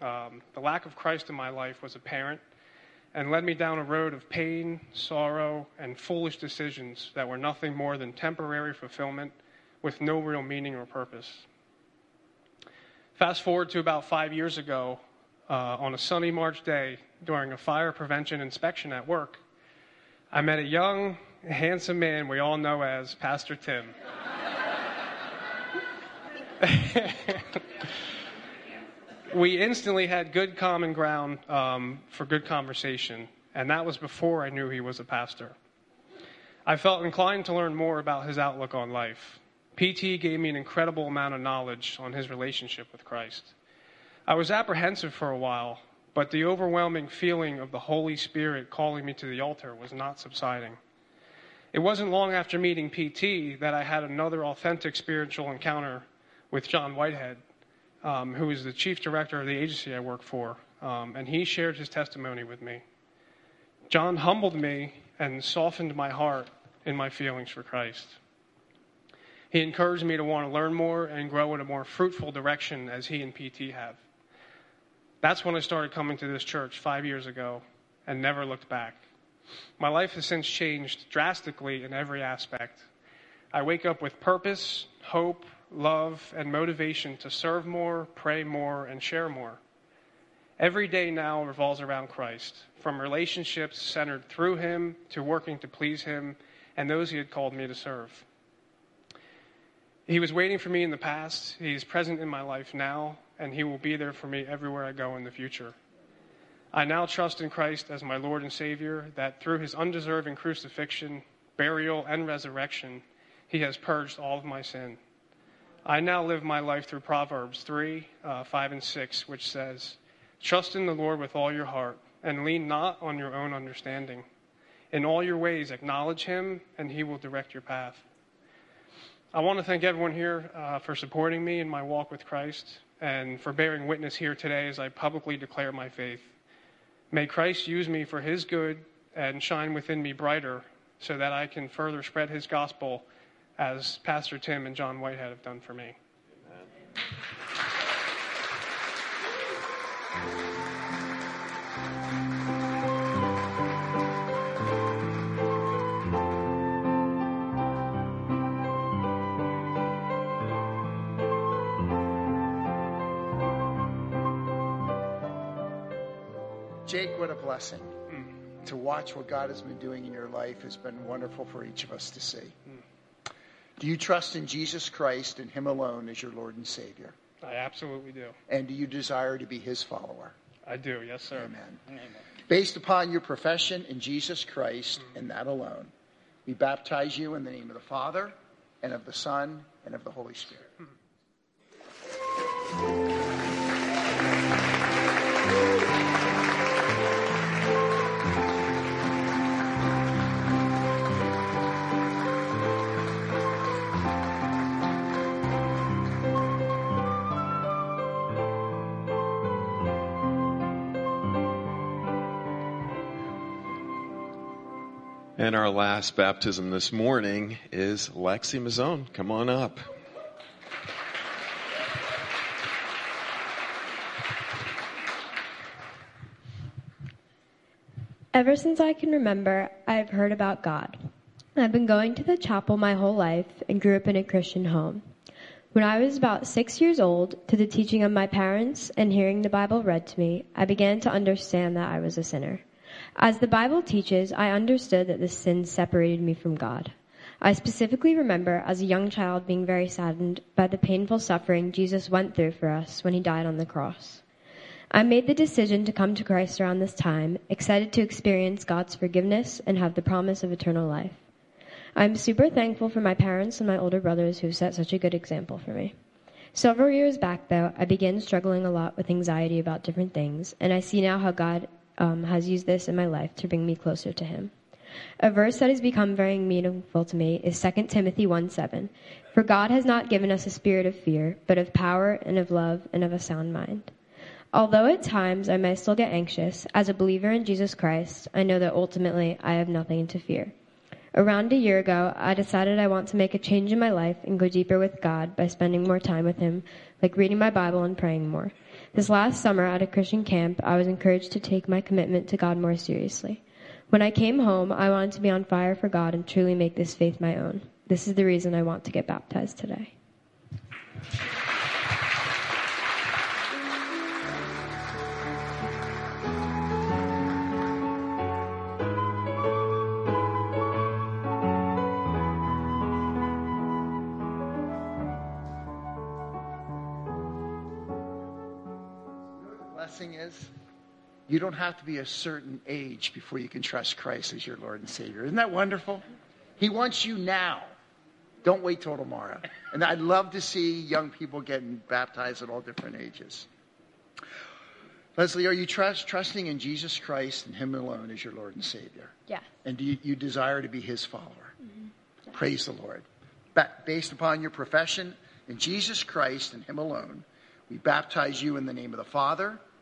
Um, the lack of Christ in my life was apparent and led me down a road of pain, sorrow, and foolish decisions that were nothing more than temporary fulfillment with no real meaning or purpose. Fast forward to about five years ago, uh, on a sunny March day during a fire prevention inspection at work, I met a young, handsome man we all know as Pastor Tim. we instantly had good common ground um, for good conversation, and that was before I knew he was a pastor. I felt inclined to learn more about his outlook on life. PT gave me an incredible amount of knowledge on his relationship with Christ. I was apprehensive for a while, but the overwhelming feeling of the Holy Spirit calling me to the altar was not subsiding. It wasn't long after meeting PT that I had another authentic spiritual encounter with John Whitehead, um, who is the chief director of the agency I work for, um, and he shared his testimony with me. John humbled me and softened my heart in my feelings for Christ. He encouraged me to want to learn more and grow in a more fruitful direction as he and PT have. That's when I started coming to this church five years ago and never looked back. My life has since changed drastically in every aspect. I wake up with purpose, hope, love, and motivation to serve more, pray more, and share more. Every day now revolves around Christ, from relationships centered through Him to working to please Him and those He had called me to serve. He was waiting for me in the past. He's present in my life now, and He will be there for me everywhere I go in the future. I now trust in Christ as my Lord and Savior that through His undeserving crucifixion, burial, and resurrection, He has purged all of my sin. I now live my life through Proverbs 3 uh, 5 and 6, which says, Trust in the Lord with all your heart, and lean not on your own understanding. In all your ways, acknowledge Him, and He will direct your path. I want to thank everyone here uh, for supporting me in my walk with Christ and for bearing witness here today as I publicly declare my faith. May Christ use me for his good and shine within me brighter so that I can further spread his gospel as Pastor Tim and John Whitehead have done for me. Jake, what a blessing. Mm. To watch what God has been doing in your life has been wonderful for each of us to see. Mm. Do you trust in Jesus Christ and Him alone as your Lord and Savior? I absolutely do. And do you desire to be His follower? I do, yes, sir. Amen. Amen. Based upon your profession in Jesus Christ mm. and that alone, we baptize you in the name of the Father, and of the Son, and of the Holy Spirit. And our last baptism this morning is Lexi Mazzone. Come on up. Ever since I can remember, I've heard about God. I've been going to the chapel my whole life and grew up in a Christian home. When I was about six years old, to the teaching of my parents and hearing the Bible read to me, I began to understand that I was a sinner. As the Bible teaches, I understood that this sin separated me from God. I specifically remember as a young child being very saddened by the painful suffering Jesus went through for us when he died on the cross. I made the decision to come to Christ around this time, excited to experience God's forgiveness and have the promise of eternal life. I'm super thankful for my parents and my older brothers who've set such a good example for me. Several years back, though, I began struggling a lot with anxiety about different things, and I see now how God um, has used this in my life to bring me closer to Him. A verse that has become very meaningful to me is 2 Timothy 1 7. For God has not given us a spirit of fear, but of power and of love and of a sound mind. Although at times I may still get anxious, as a believer in Jesus Christ, I know that ultimately I have nothing to fear. Around a year ago, I decided I want to make a change in my life and go deeper with God by spending more time with Him, like reading my Bible and praying more. This last summer at a Christian camp, I was encouraged to take my commitment to God more seriously. When I came home, I wanted to be on fire for God and truly make this faith my own. This is the reason I want to get baptized today. Is? You don't have to be a certain age before you can trust Christ as your Lord and Savior. Isn't that wonderful? He wants you now. Don't wait till tomorrow. And I'd love to see young people getting baptized at all different ages. Leslie, are you trust, trusting in Jesus Christ and Him alone as your Lord and Savior? Yeah. And do you, you desire to be His follower? Mm-hmm. Praise the Lord. Ba- based upon your profession in Jesus Christ and Him alone, we baptize you in the name of the Father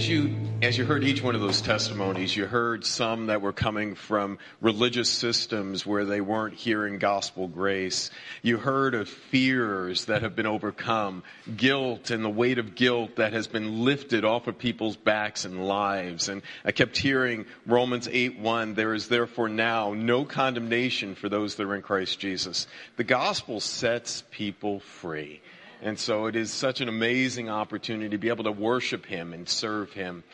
As you as you heard each one of those testimonies, you heard some that were coming from religious systems where they weren't hearing gospel grace. You heard of fears that have been overcome, guilt and the weight of guilt that has been lifted off of people's backs and lives. And I kept hearing Romans 8 1, there is therefore now no condemnation for those that are in Christ Jesus. The gospel sets people free. And so it is such an amazing opportunity to be able to worship Him and serve Him.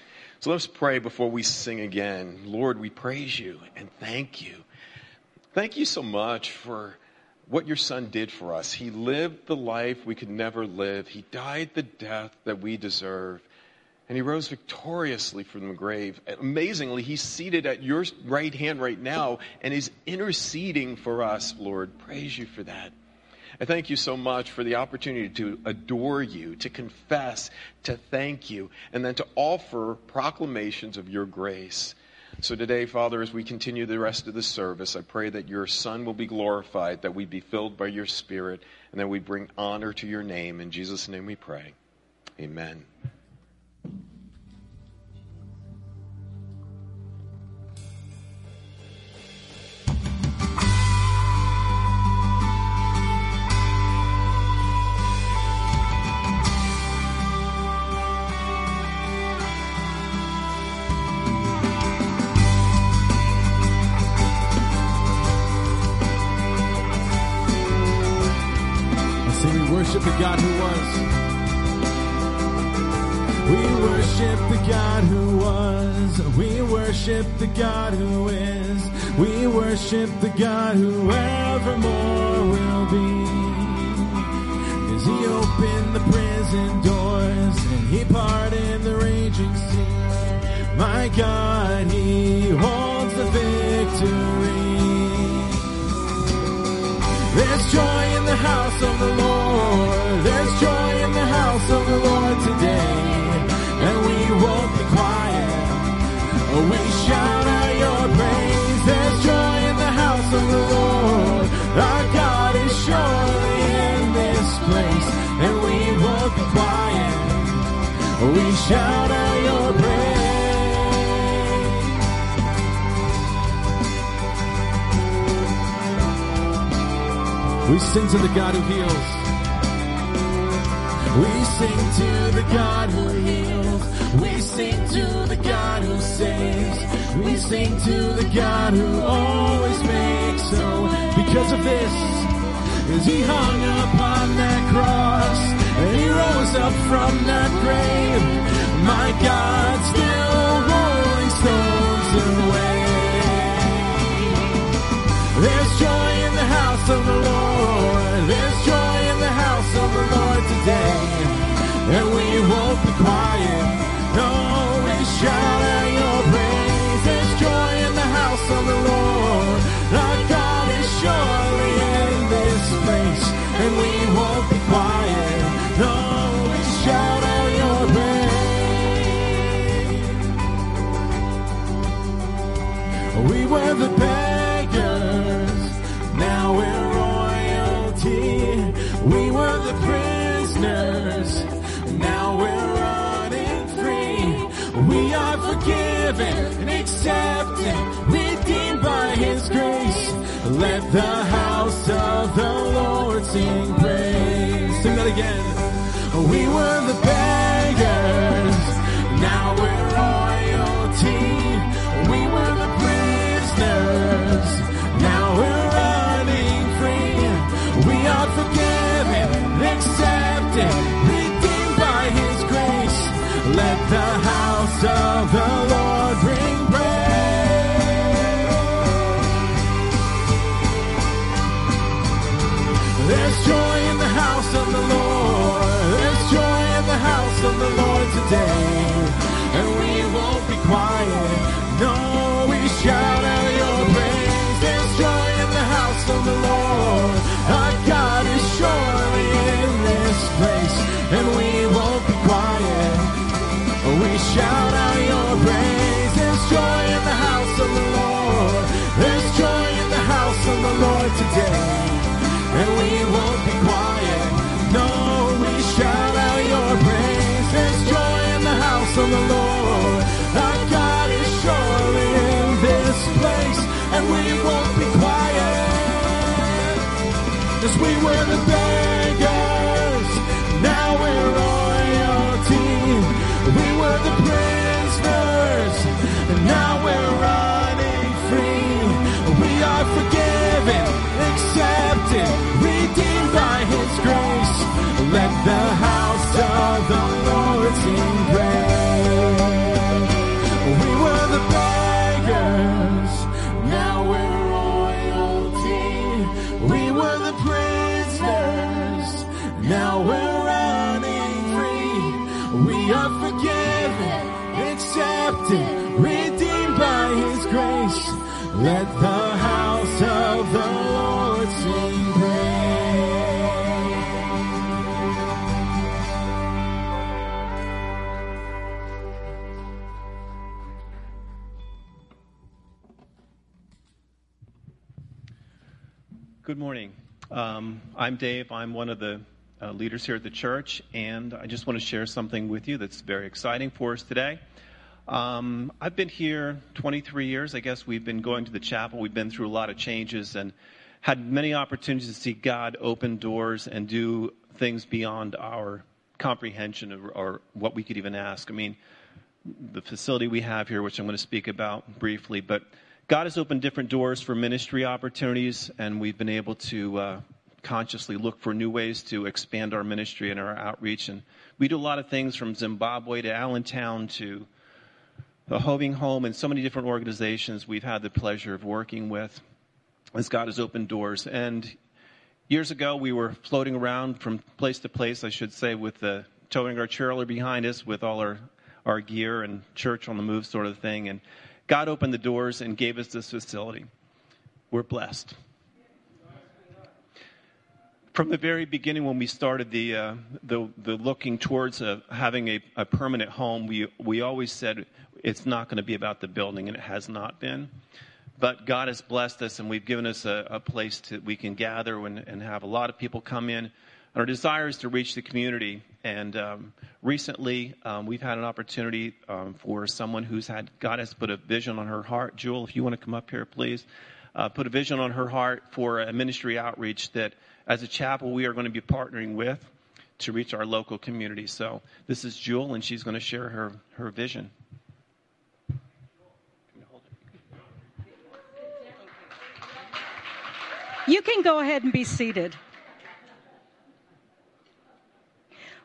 So let's pray before we sing again. Lord, we praise you and thank you. Thank you so much for what your son did for us. He lived the life we could never live. He died the death that we deserve. And he rose victoriously from the grave. Amazingly, he's seated at your right hand right now and is interceding for us, Lord. Praise you for that. I thank you so much for the opportunity to adore you, to confess, to thank you, and then to offer proclamations of your grace. So today, Father, as we continue the rest of the service, I pray that your Son will be glorified, that we be filled by your Spirit, and that we bring honor to your name. In Jesus' name we pray. Amen. Worship the God who is. We worship the God who evermore will be. Cause he opened the prison doors and he parted the raging sea. My God, he holds the victory. There's joy in the house of the Lord. We sing to the God who heals. We sing to the God who heals. We sing to the God who saves. We sing to the God who always makes so. Because of this. As he hung upon that cross and he rose up from that grave, my God still rolling stones away. There's joy in the house of the Lord. There's joy in the house of the Lord today. And we won't be quiet. No, we shout out your praise. There's joy in the house of the Lord. Our God is surely in this place. And we won't be quiet. No, we shout out your praise. We were the beggars. Forgiven and accepted, redeemed by His grace. Let the house of the Lord sing praise. Sing that again. We were the beggars. Now we're royalty. We were the prisoners. Now we're running free. We are forgiven, accepted, the the Lord. Our God is surely in this place. And we won't be quiet. As we were the beggars, now we're royalty. We were the prisoners, and now we're running free. We are forgiven, accepted, redeemed by His grace. Let the house of the Lord sing Let the house of the Lord sing praise. Good morning. Um, I'm Dave. I'm one of the uh, leaders here at the church, and I just want to share something with you that's very exciting for us today. Um, I've been here 23 years. I guess we've been going to the chapel. We've been through a lot of changes and had many opportunities to see God open doors and do things beyond our comprehension or, or what we could even ask. I mean, the facility we have here, which I'm going to speak about briefly, but God has opened different doors for ministry opportunities, and we've been able to uh, consciously look for new ways to expand our ministry and our outreach. And we do a lot of things from Zimbabwe to Allentown to the Hoving Home and so many different organizations we've had the pleasure of working with as God has opened doors. And years ago, we were floating around from place to place, I should say, with the towing our trailer behind us with all our, our gear and church on the move sort of thing. And God opened the doors and gave us this facility. We're blessed. From the very beginning, when we started the uh, the, the looking towards uh, having a, a permanent home, we we always said it's not going to be about the building, and it has not been. But God has blessed us, and we've given us a, a place that we can gather and, and have a lot of people come in. Our desire is to reach the community. And um, recently, um, we've had an opportunity um, for someone who's had God has put a vision on her heart. Jewel, if you want to come up here, please. Uh, put a vision on her heart for a ministry outreach that, as a chapel, we are going to be partnering with to reach our local community. So this is Jewel, and she's going to share her her vision. You can go ahead and be seated.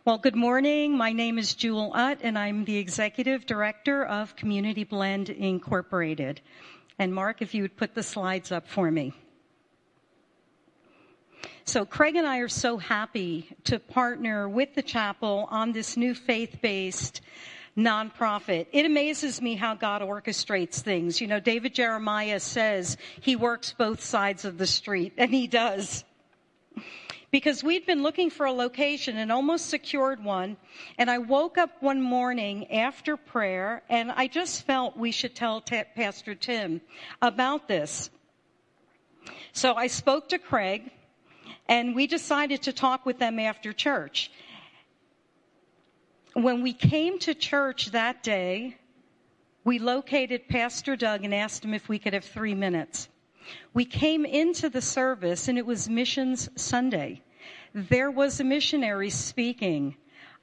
Well, good morning. My name is Jewel Utt, and I'm the Executive Director of Community Blend Incorporated. And Mark, if you would put the slides up for me. So, Craig and I are so happy to partner with the chapel on this new faith based nonprofit. It amazes me how God orchestrates things. You know, David Jeremiah says he works both sides of the street, and he does. Because we'd been looking for a location and almost secured one. And I woke up one morning after prayer and I just felt we should tell T- Pastor Tim about this. So I spoke to Craig and we decided to talk with them after church when we came to church that day, we located Pastor Doug and asked him if we could have three minutes. We came into the service and it was Missions Sunday. There was a missionary speaking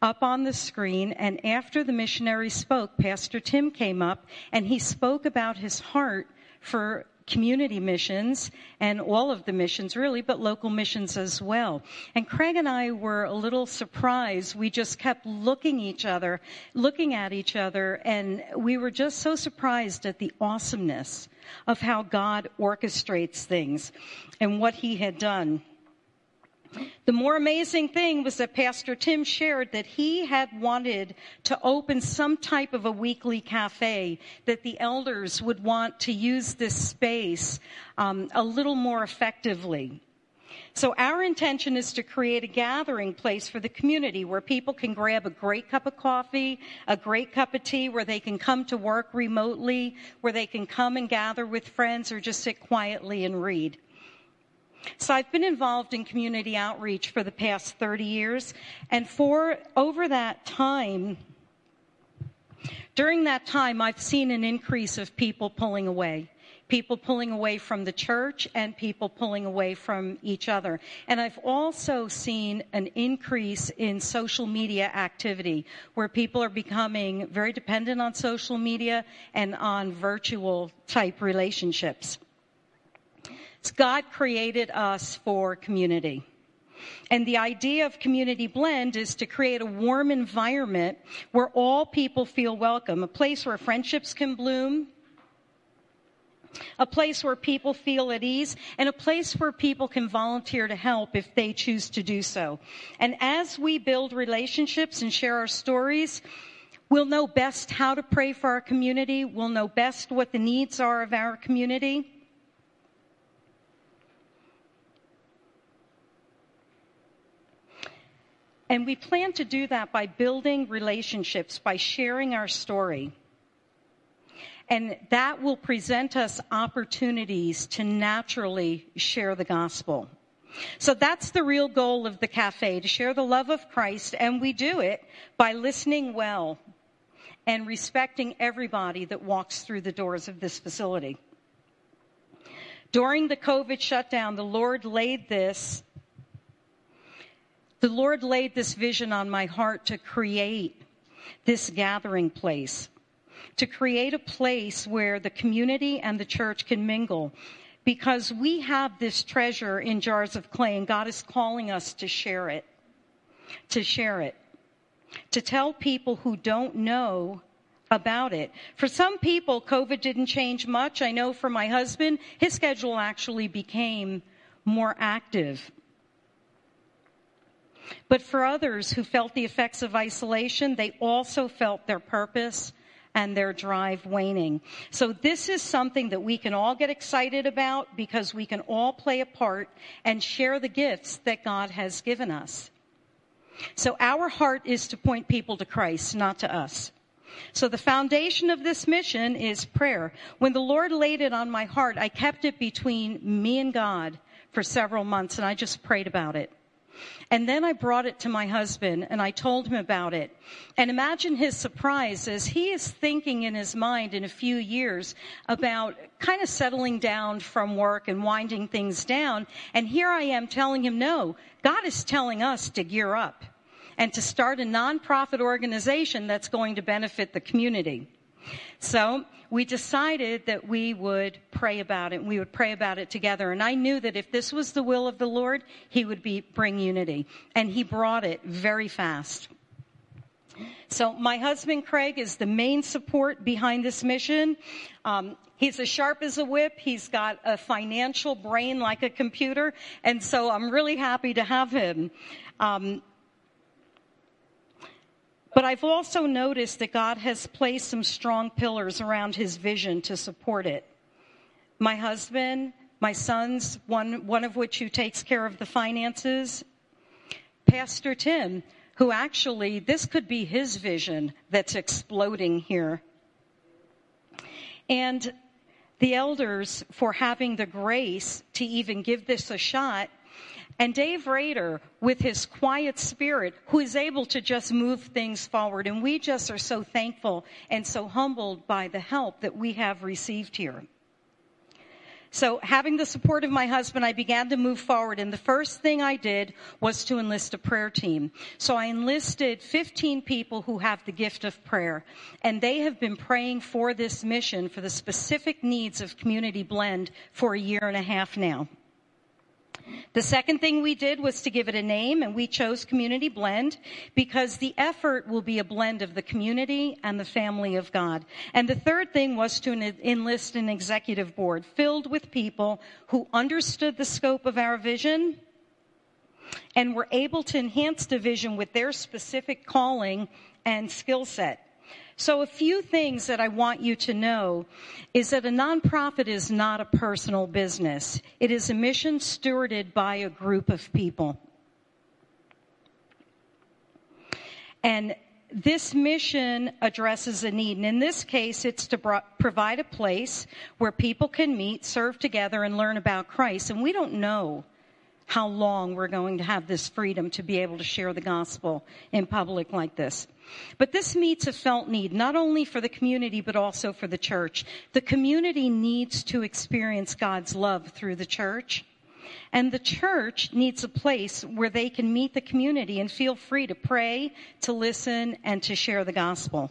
up on the screen and after the missionary spoke, Pastor Tim came up and he spoke about his heart for community missions and all of the missions really, but local missions as well. And Craig and I were a little surprised. We just kept looking each other, looking at each other, and we were just so surprised at the awesomeness of how God orchestrates things and what he had done. The more amazing thing was that Pastor Tim shared that he had wanted to open some type of a weekly cafe, that the elders would want to use this space um, a little more effectively. So our intention is to create a gathering place for the community where people can grab a great cup of coffee, a great cup of tea, where they can come to work remotely, where they can come and gather with friends or just sit quietly and read. So I've been involved in community outreach for the past 30 years, and for over that time, during that time, I've seen an increase of people pulling away. People pulling away from the church and people pulling away from each other. And I've also seen an increase in social media activity where people are becoming very dependent on social media and on virtual type relationships. God created us for community. And the idea of community blend is to create a warm environment where all people feel welcome, a place where friendships can bloom, a place where people feel at ease, and a place where people can volunteer to help if they choose to do so. And as we build relationships and share our stories, we'll know best how to pray for our community, we'll know best what the needs are of our community. And we plan to do that by building relationships, by sharing our story. And that will present us opportunities to naturally share the gospel. So that's the real goal of the cafe, to share the love of Christ, and we do it by listening well and respecting everybody that walks through the doors of this facility. During the COVID shutdown, the Lord laid this the Lord laid this vision on my heart to create this gathering place, to create a place where the community and the church can mingle. Because we have this treasure in jars of clay and God is calling us to share it, to share it, to tell people who don't know about it. For some people, COVID didn't change much. I know for my husband, his schedule actually became more active. But for others who felt the effects of isolation, they also felt their purpose and their drive waning. So this is something that we can all get excited about because we can all play a part and share the gifts that God has given us. So our heart is to point people to Christ, not to us. So the foundation of this mission is prayer. When the Lord laid it on my heart, I kept it between me and God for several months and I just prayed about it. And then I brought it to my husband and I told him about it. And imagine his surprise as he is thinking in his mind in a few years about kind of settling down from work and winding things down. And here I am telling him, no, God is telling us to gear up and to start a nonprofit organization that's going to benefit the community. So we decided that we would pray about it and we would pray about it together. And I knew that if this was the will of the Lord, He would be, bring unity. And He brought it very fast. So my husband Craig is the main support behind this mission. Um, he's as sharp as a whip. He's got a financial brain like a computer, and so I'm really happy to have him. Um, but I've also noticed that God has placed some strong pillars around his vision to support it. My husband, my sons, one, one of which who takes care of the finances, Pastor Tim, who actually, this could be his vision that's exploding here. And the elders for having the grace to even give this a shot. And Dave Rader with his quiet spirit who is able to just move things forward. And we just are so thankful and so humbled by the help that we have received here. So having the support of my husband, I began to move forward. And the first thing I did was to enlist a prayer team. So I enlisted 15 people who have the gift of prayer. And they have been praying for this mission, for the specific needs of Community Blend for a year and a half now. The second thing we did was to give it a name and we chose Community Blend because the effort will be a blend of the community and the family of God. And the third thing was to enlist an executive board filled with people who understood the scope of our vision and were able to enhance the vision with their specific calling and skill set. So a few things that I want you to know is that a nonprofit is not a personal business. It is a mission stewarded by a group of people. And this mission addresses a need. And in this case, it's to bro- provide a place where people can meet, serve together, and learn about Christ. And we don't know how long we're going to have this freedom to be able to share the gospel in public like this. But this meets a felt need, not only for the community, but also for the church. The community needs to experience God's love through the church. And the church needs a place where they can meet the community and feel free to pray, to listen, and to share the gospel.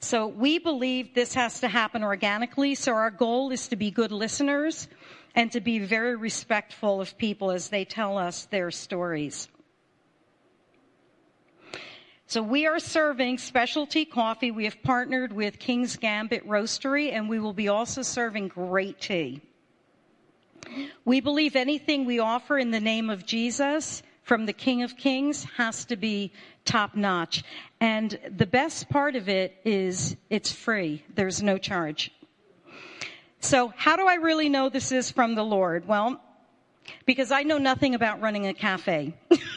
So we believe this has to happen organically. So our goal is to be good listeners and to be very respectful of people as they tell us their stories. So we are serving specialty coffee. We have partnered with King's Gambit Roastery and we will be also serving great tea. We believe anything we offer in the name of Jesus from the King of Kings has to be top notch. And the best part of it is it's free. There's no charge. So how do I really know this is from the Lord? Well, because I know nothing about running a cafe.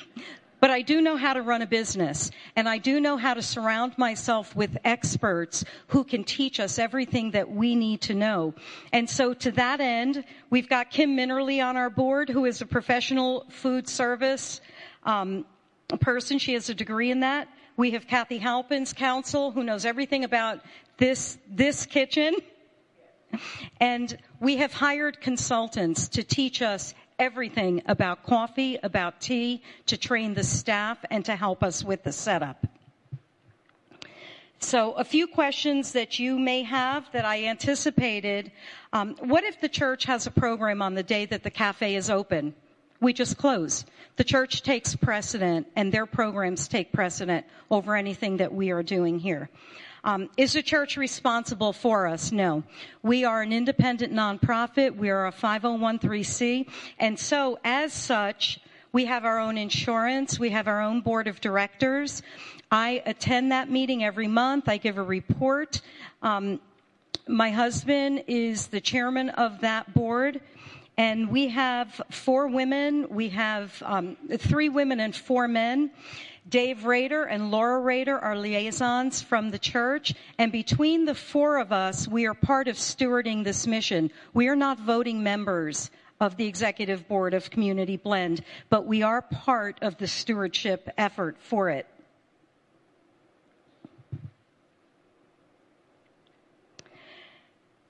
But I do know how to run a business and I do know how to surround myself with experts who can teach us everything that we need to know. And so to that end, we've got Kim Minnerly on our board who is a professional food service um, person. She has a degree in that. We have Kathy Halpin's counsel who knows everything about this, this kitchen. And we have hired consultants to teach us everything about coffee, about tea, to train the staff and to help us with the setup. So a few questions that you may have that I anticipated. Um, what if the church has a program on the day that the cafe is open? We just close. The church takes precedent and their programs take precedent over anything that we are doing here. Um, is the church responsible for us? No. We are an independent nonprofit. We are a 501c. And so as such, we have our own insurance. We have our own board of directors. I attend that meeting every month. I give a report. Um, my husband is the chairman of that board. And we have four women. We have um, three women and four men. Dave Rader and Laura Rader are liaisons from the church. And between the four of us, we are part of stewarding this mission. We are not voting members of the executive board of Community Blend, but we are part of the stewardship effort for it.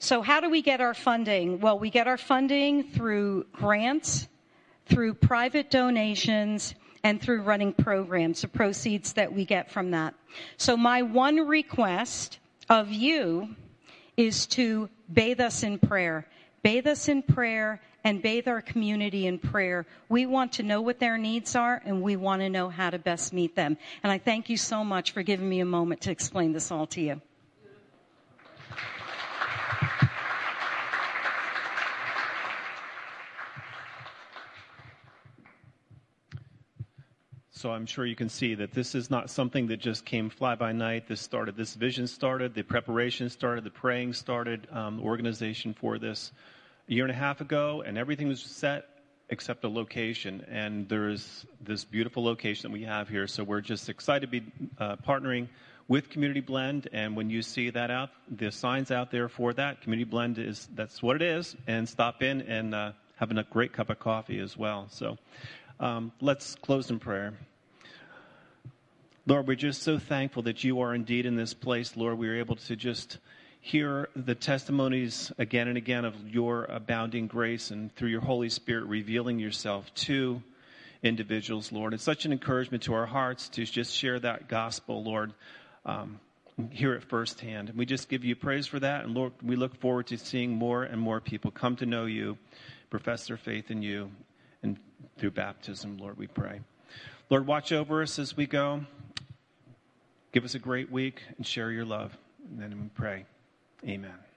So how do we get our funding? Well, we get our funding through grants, through private donations, and through running programs, the proceeds that we get from that. So my one request of you is to bathe us in prayer. Bathe us in prayer and bathe our community in prayer. We want to know what their needs are and we want to know how to best meet them. And I thank you so much for giving me a moment to explain this all to you. So I'm sure you can see that this is not something that just came fly by night. This started, this vision started, the preparation started, the praying started, um, organization for this a year and a half ago, and everything was set except a location. And there is this beautiful location that we have here. So we're just excited to be uh, partnering with Community Blend. And when you see that out, the signs out there for that, Community Blend is that's what it is. And stop in and uh, have a great cup of coffee as well. So um, let's close in prayer. Lord, we're just so thankful that you are indeed in this place. Lord, we are able to just hear the testimonies again and again of your abounding grace and through your Holy Spirit revealing yourself to individuals, Lord. It's such an encouragement to our hearts to just share that gospel, Lord. Um, hear it firsthand. And we just give you praise for that. And Lord, we look forward to seeing more and more people come to know you, profess their faith in you, and through baptism, Lord, we pray. Lord, watch over us as we go. Give us a great week and share your love. And then we pray. Amen.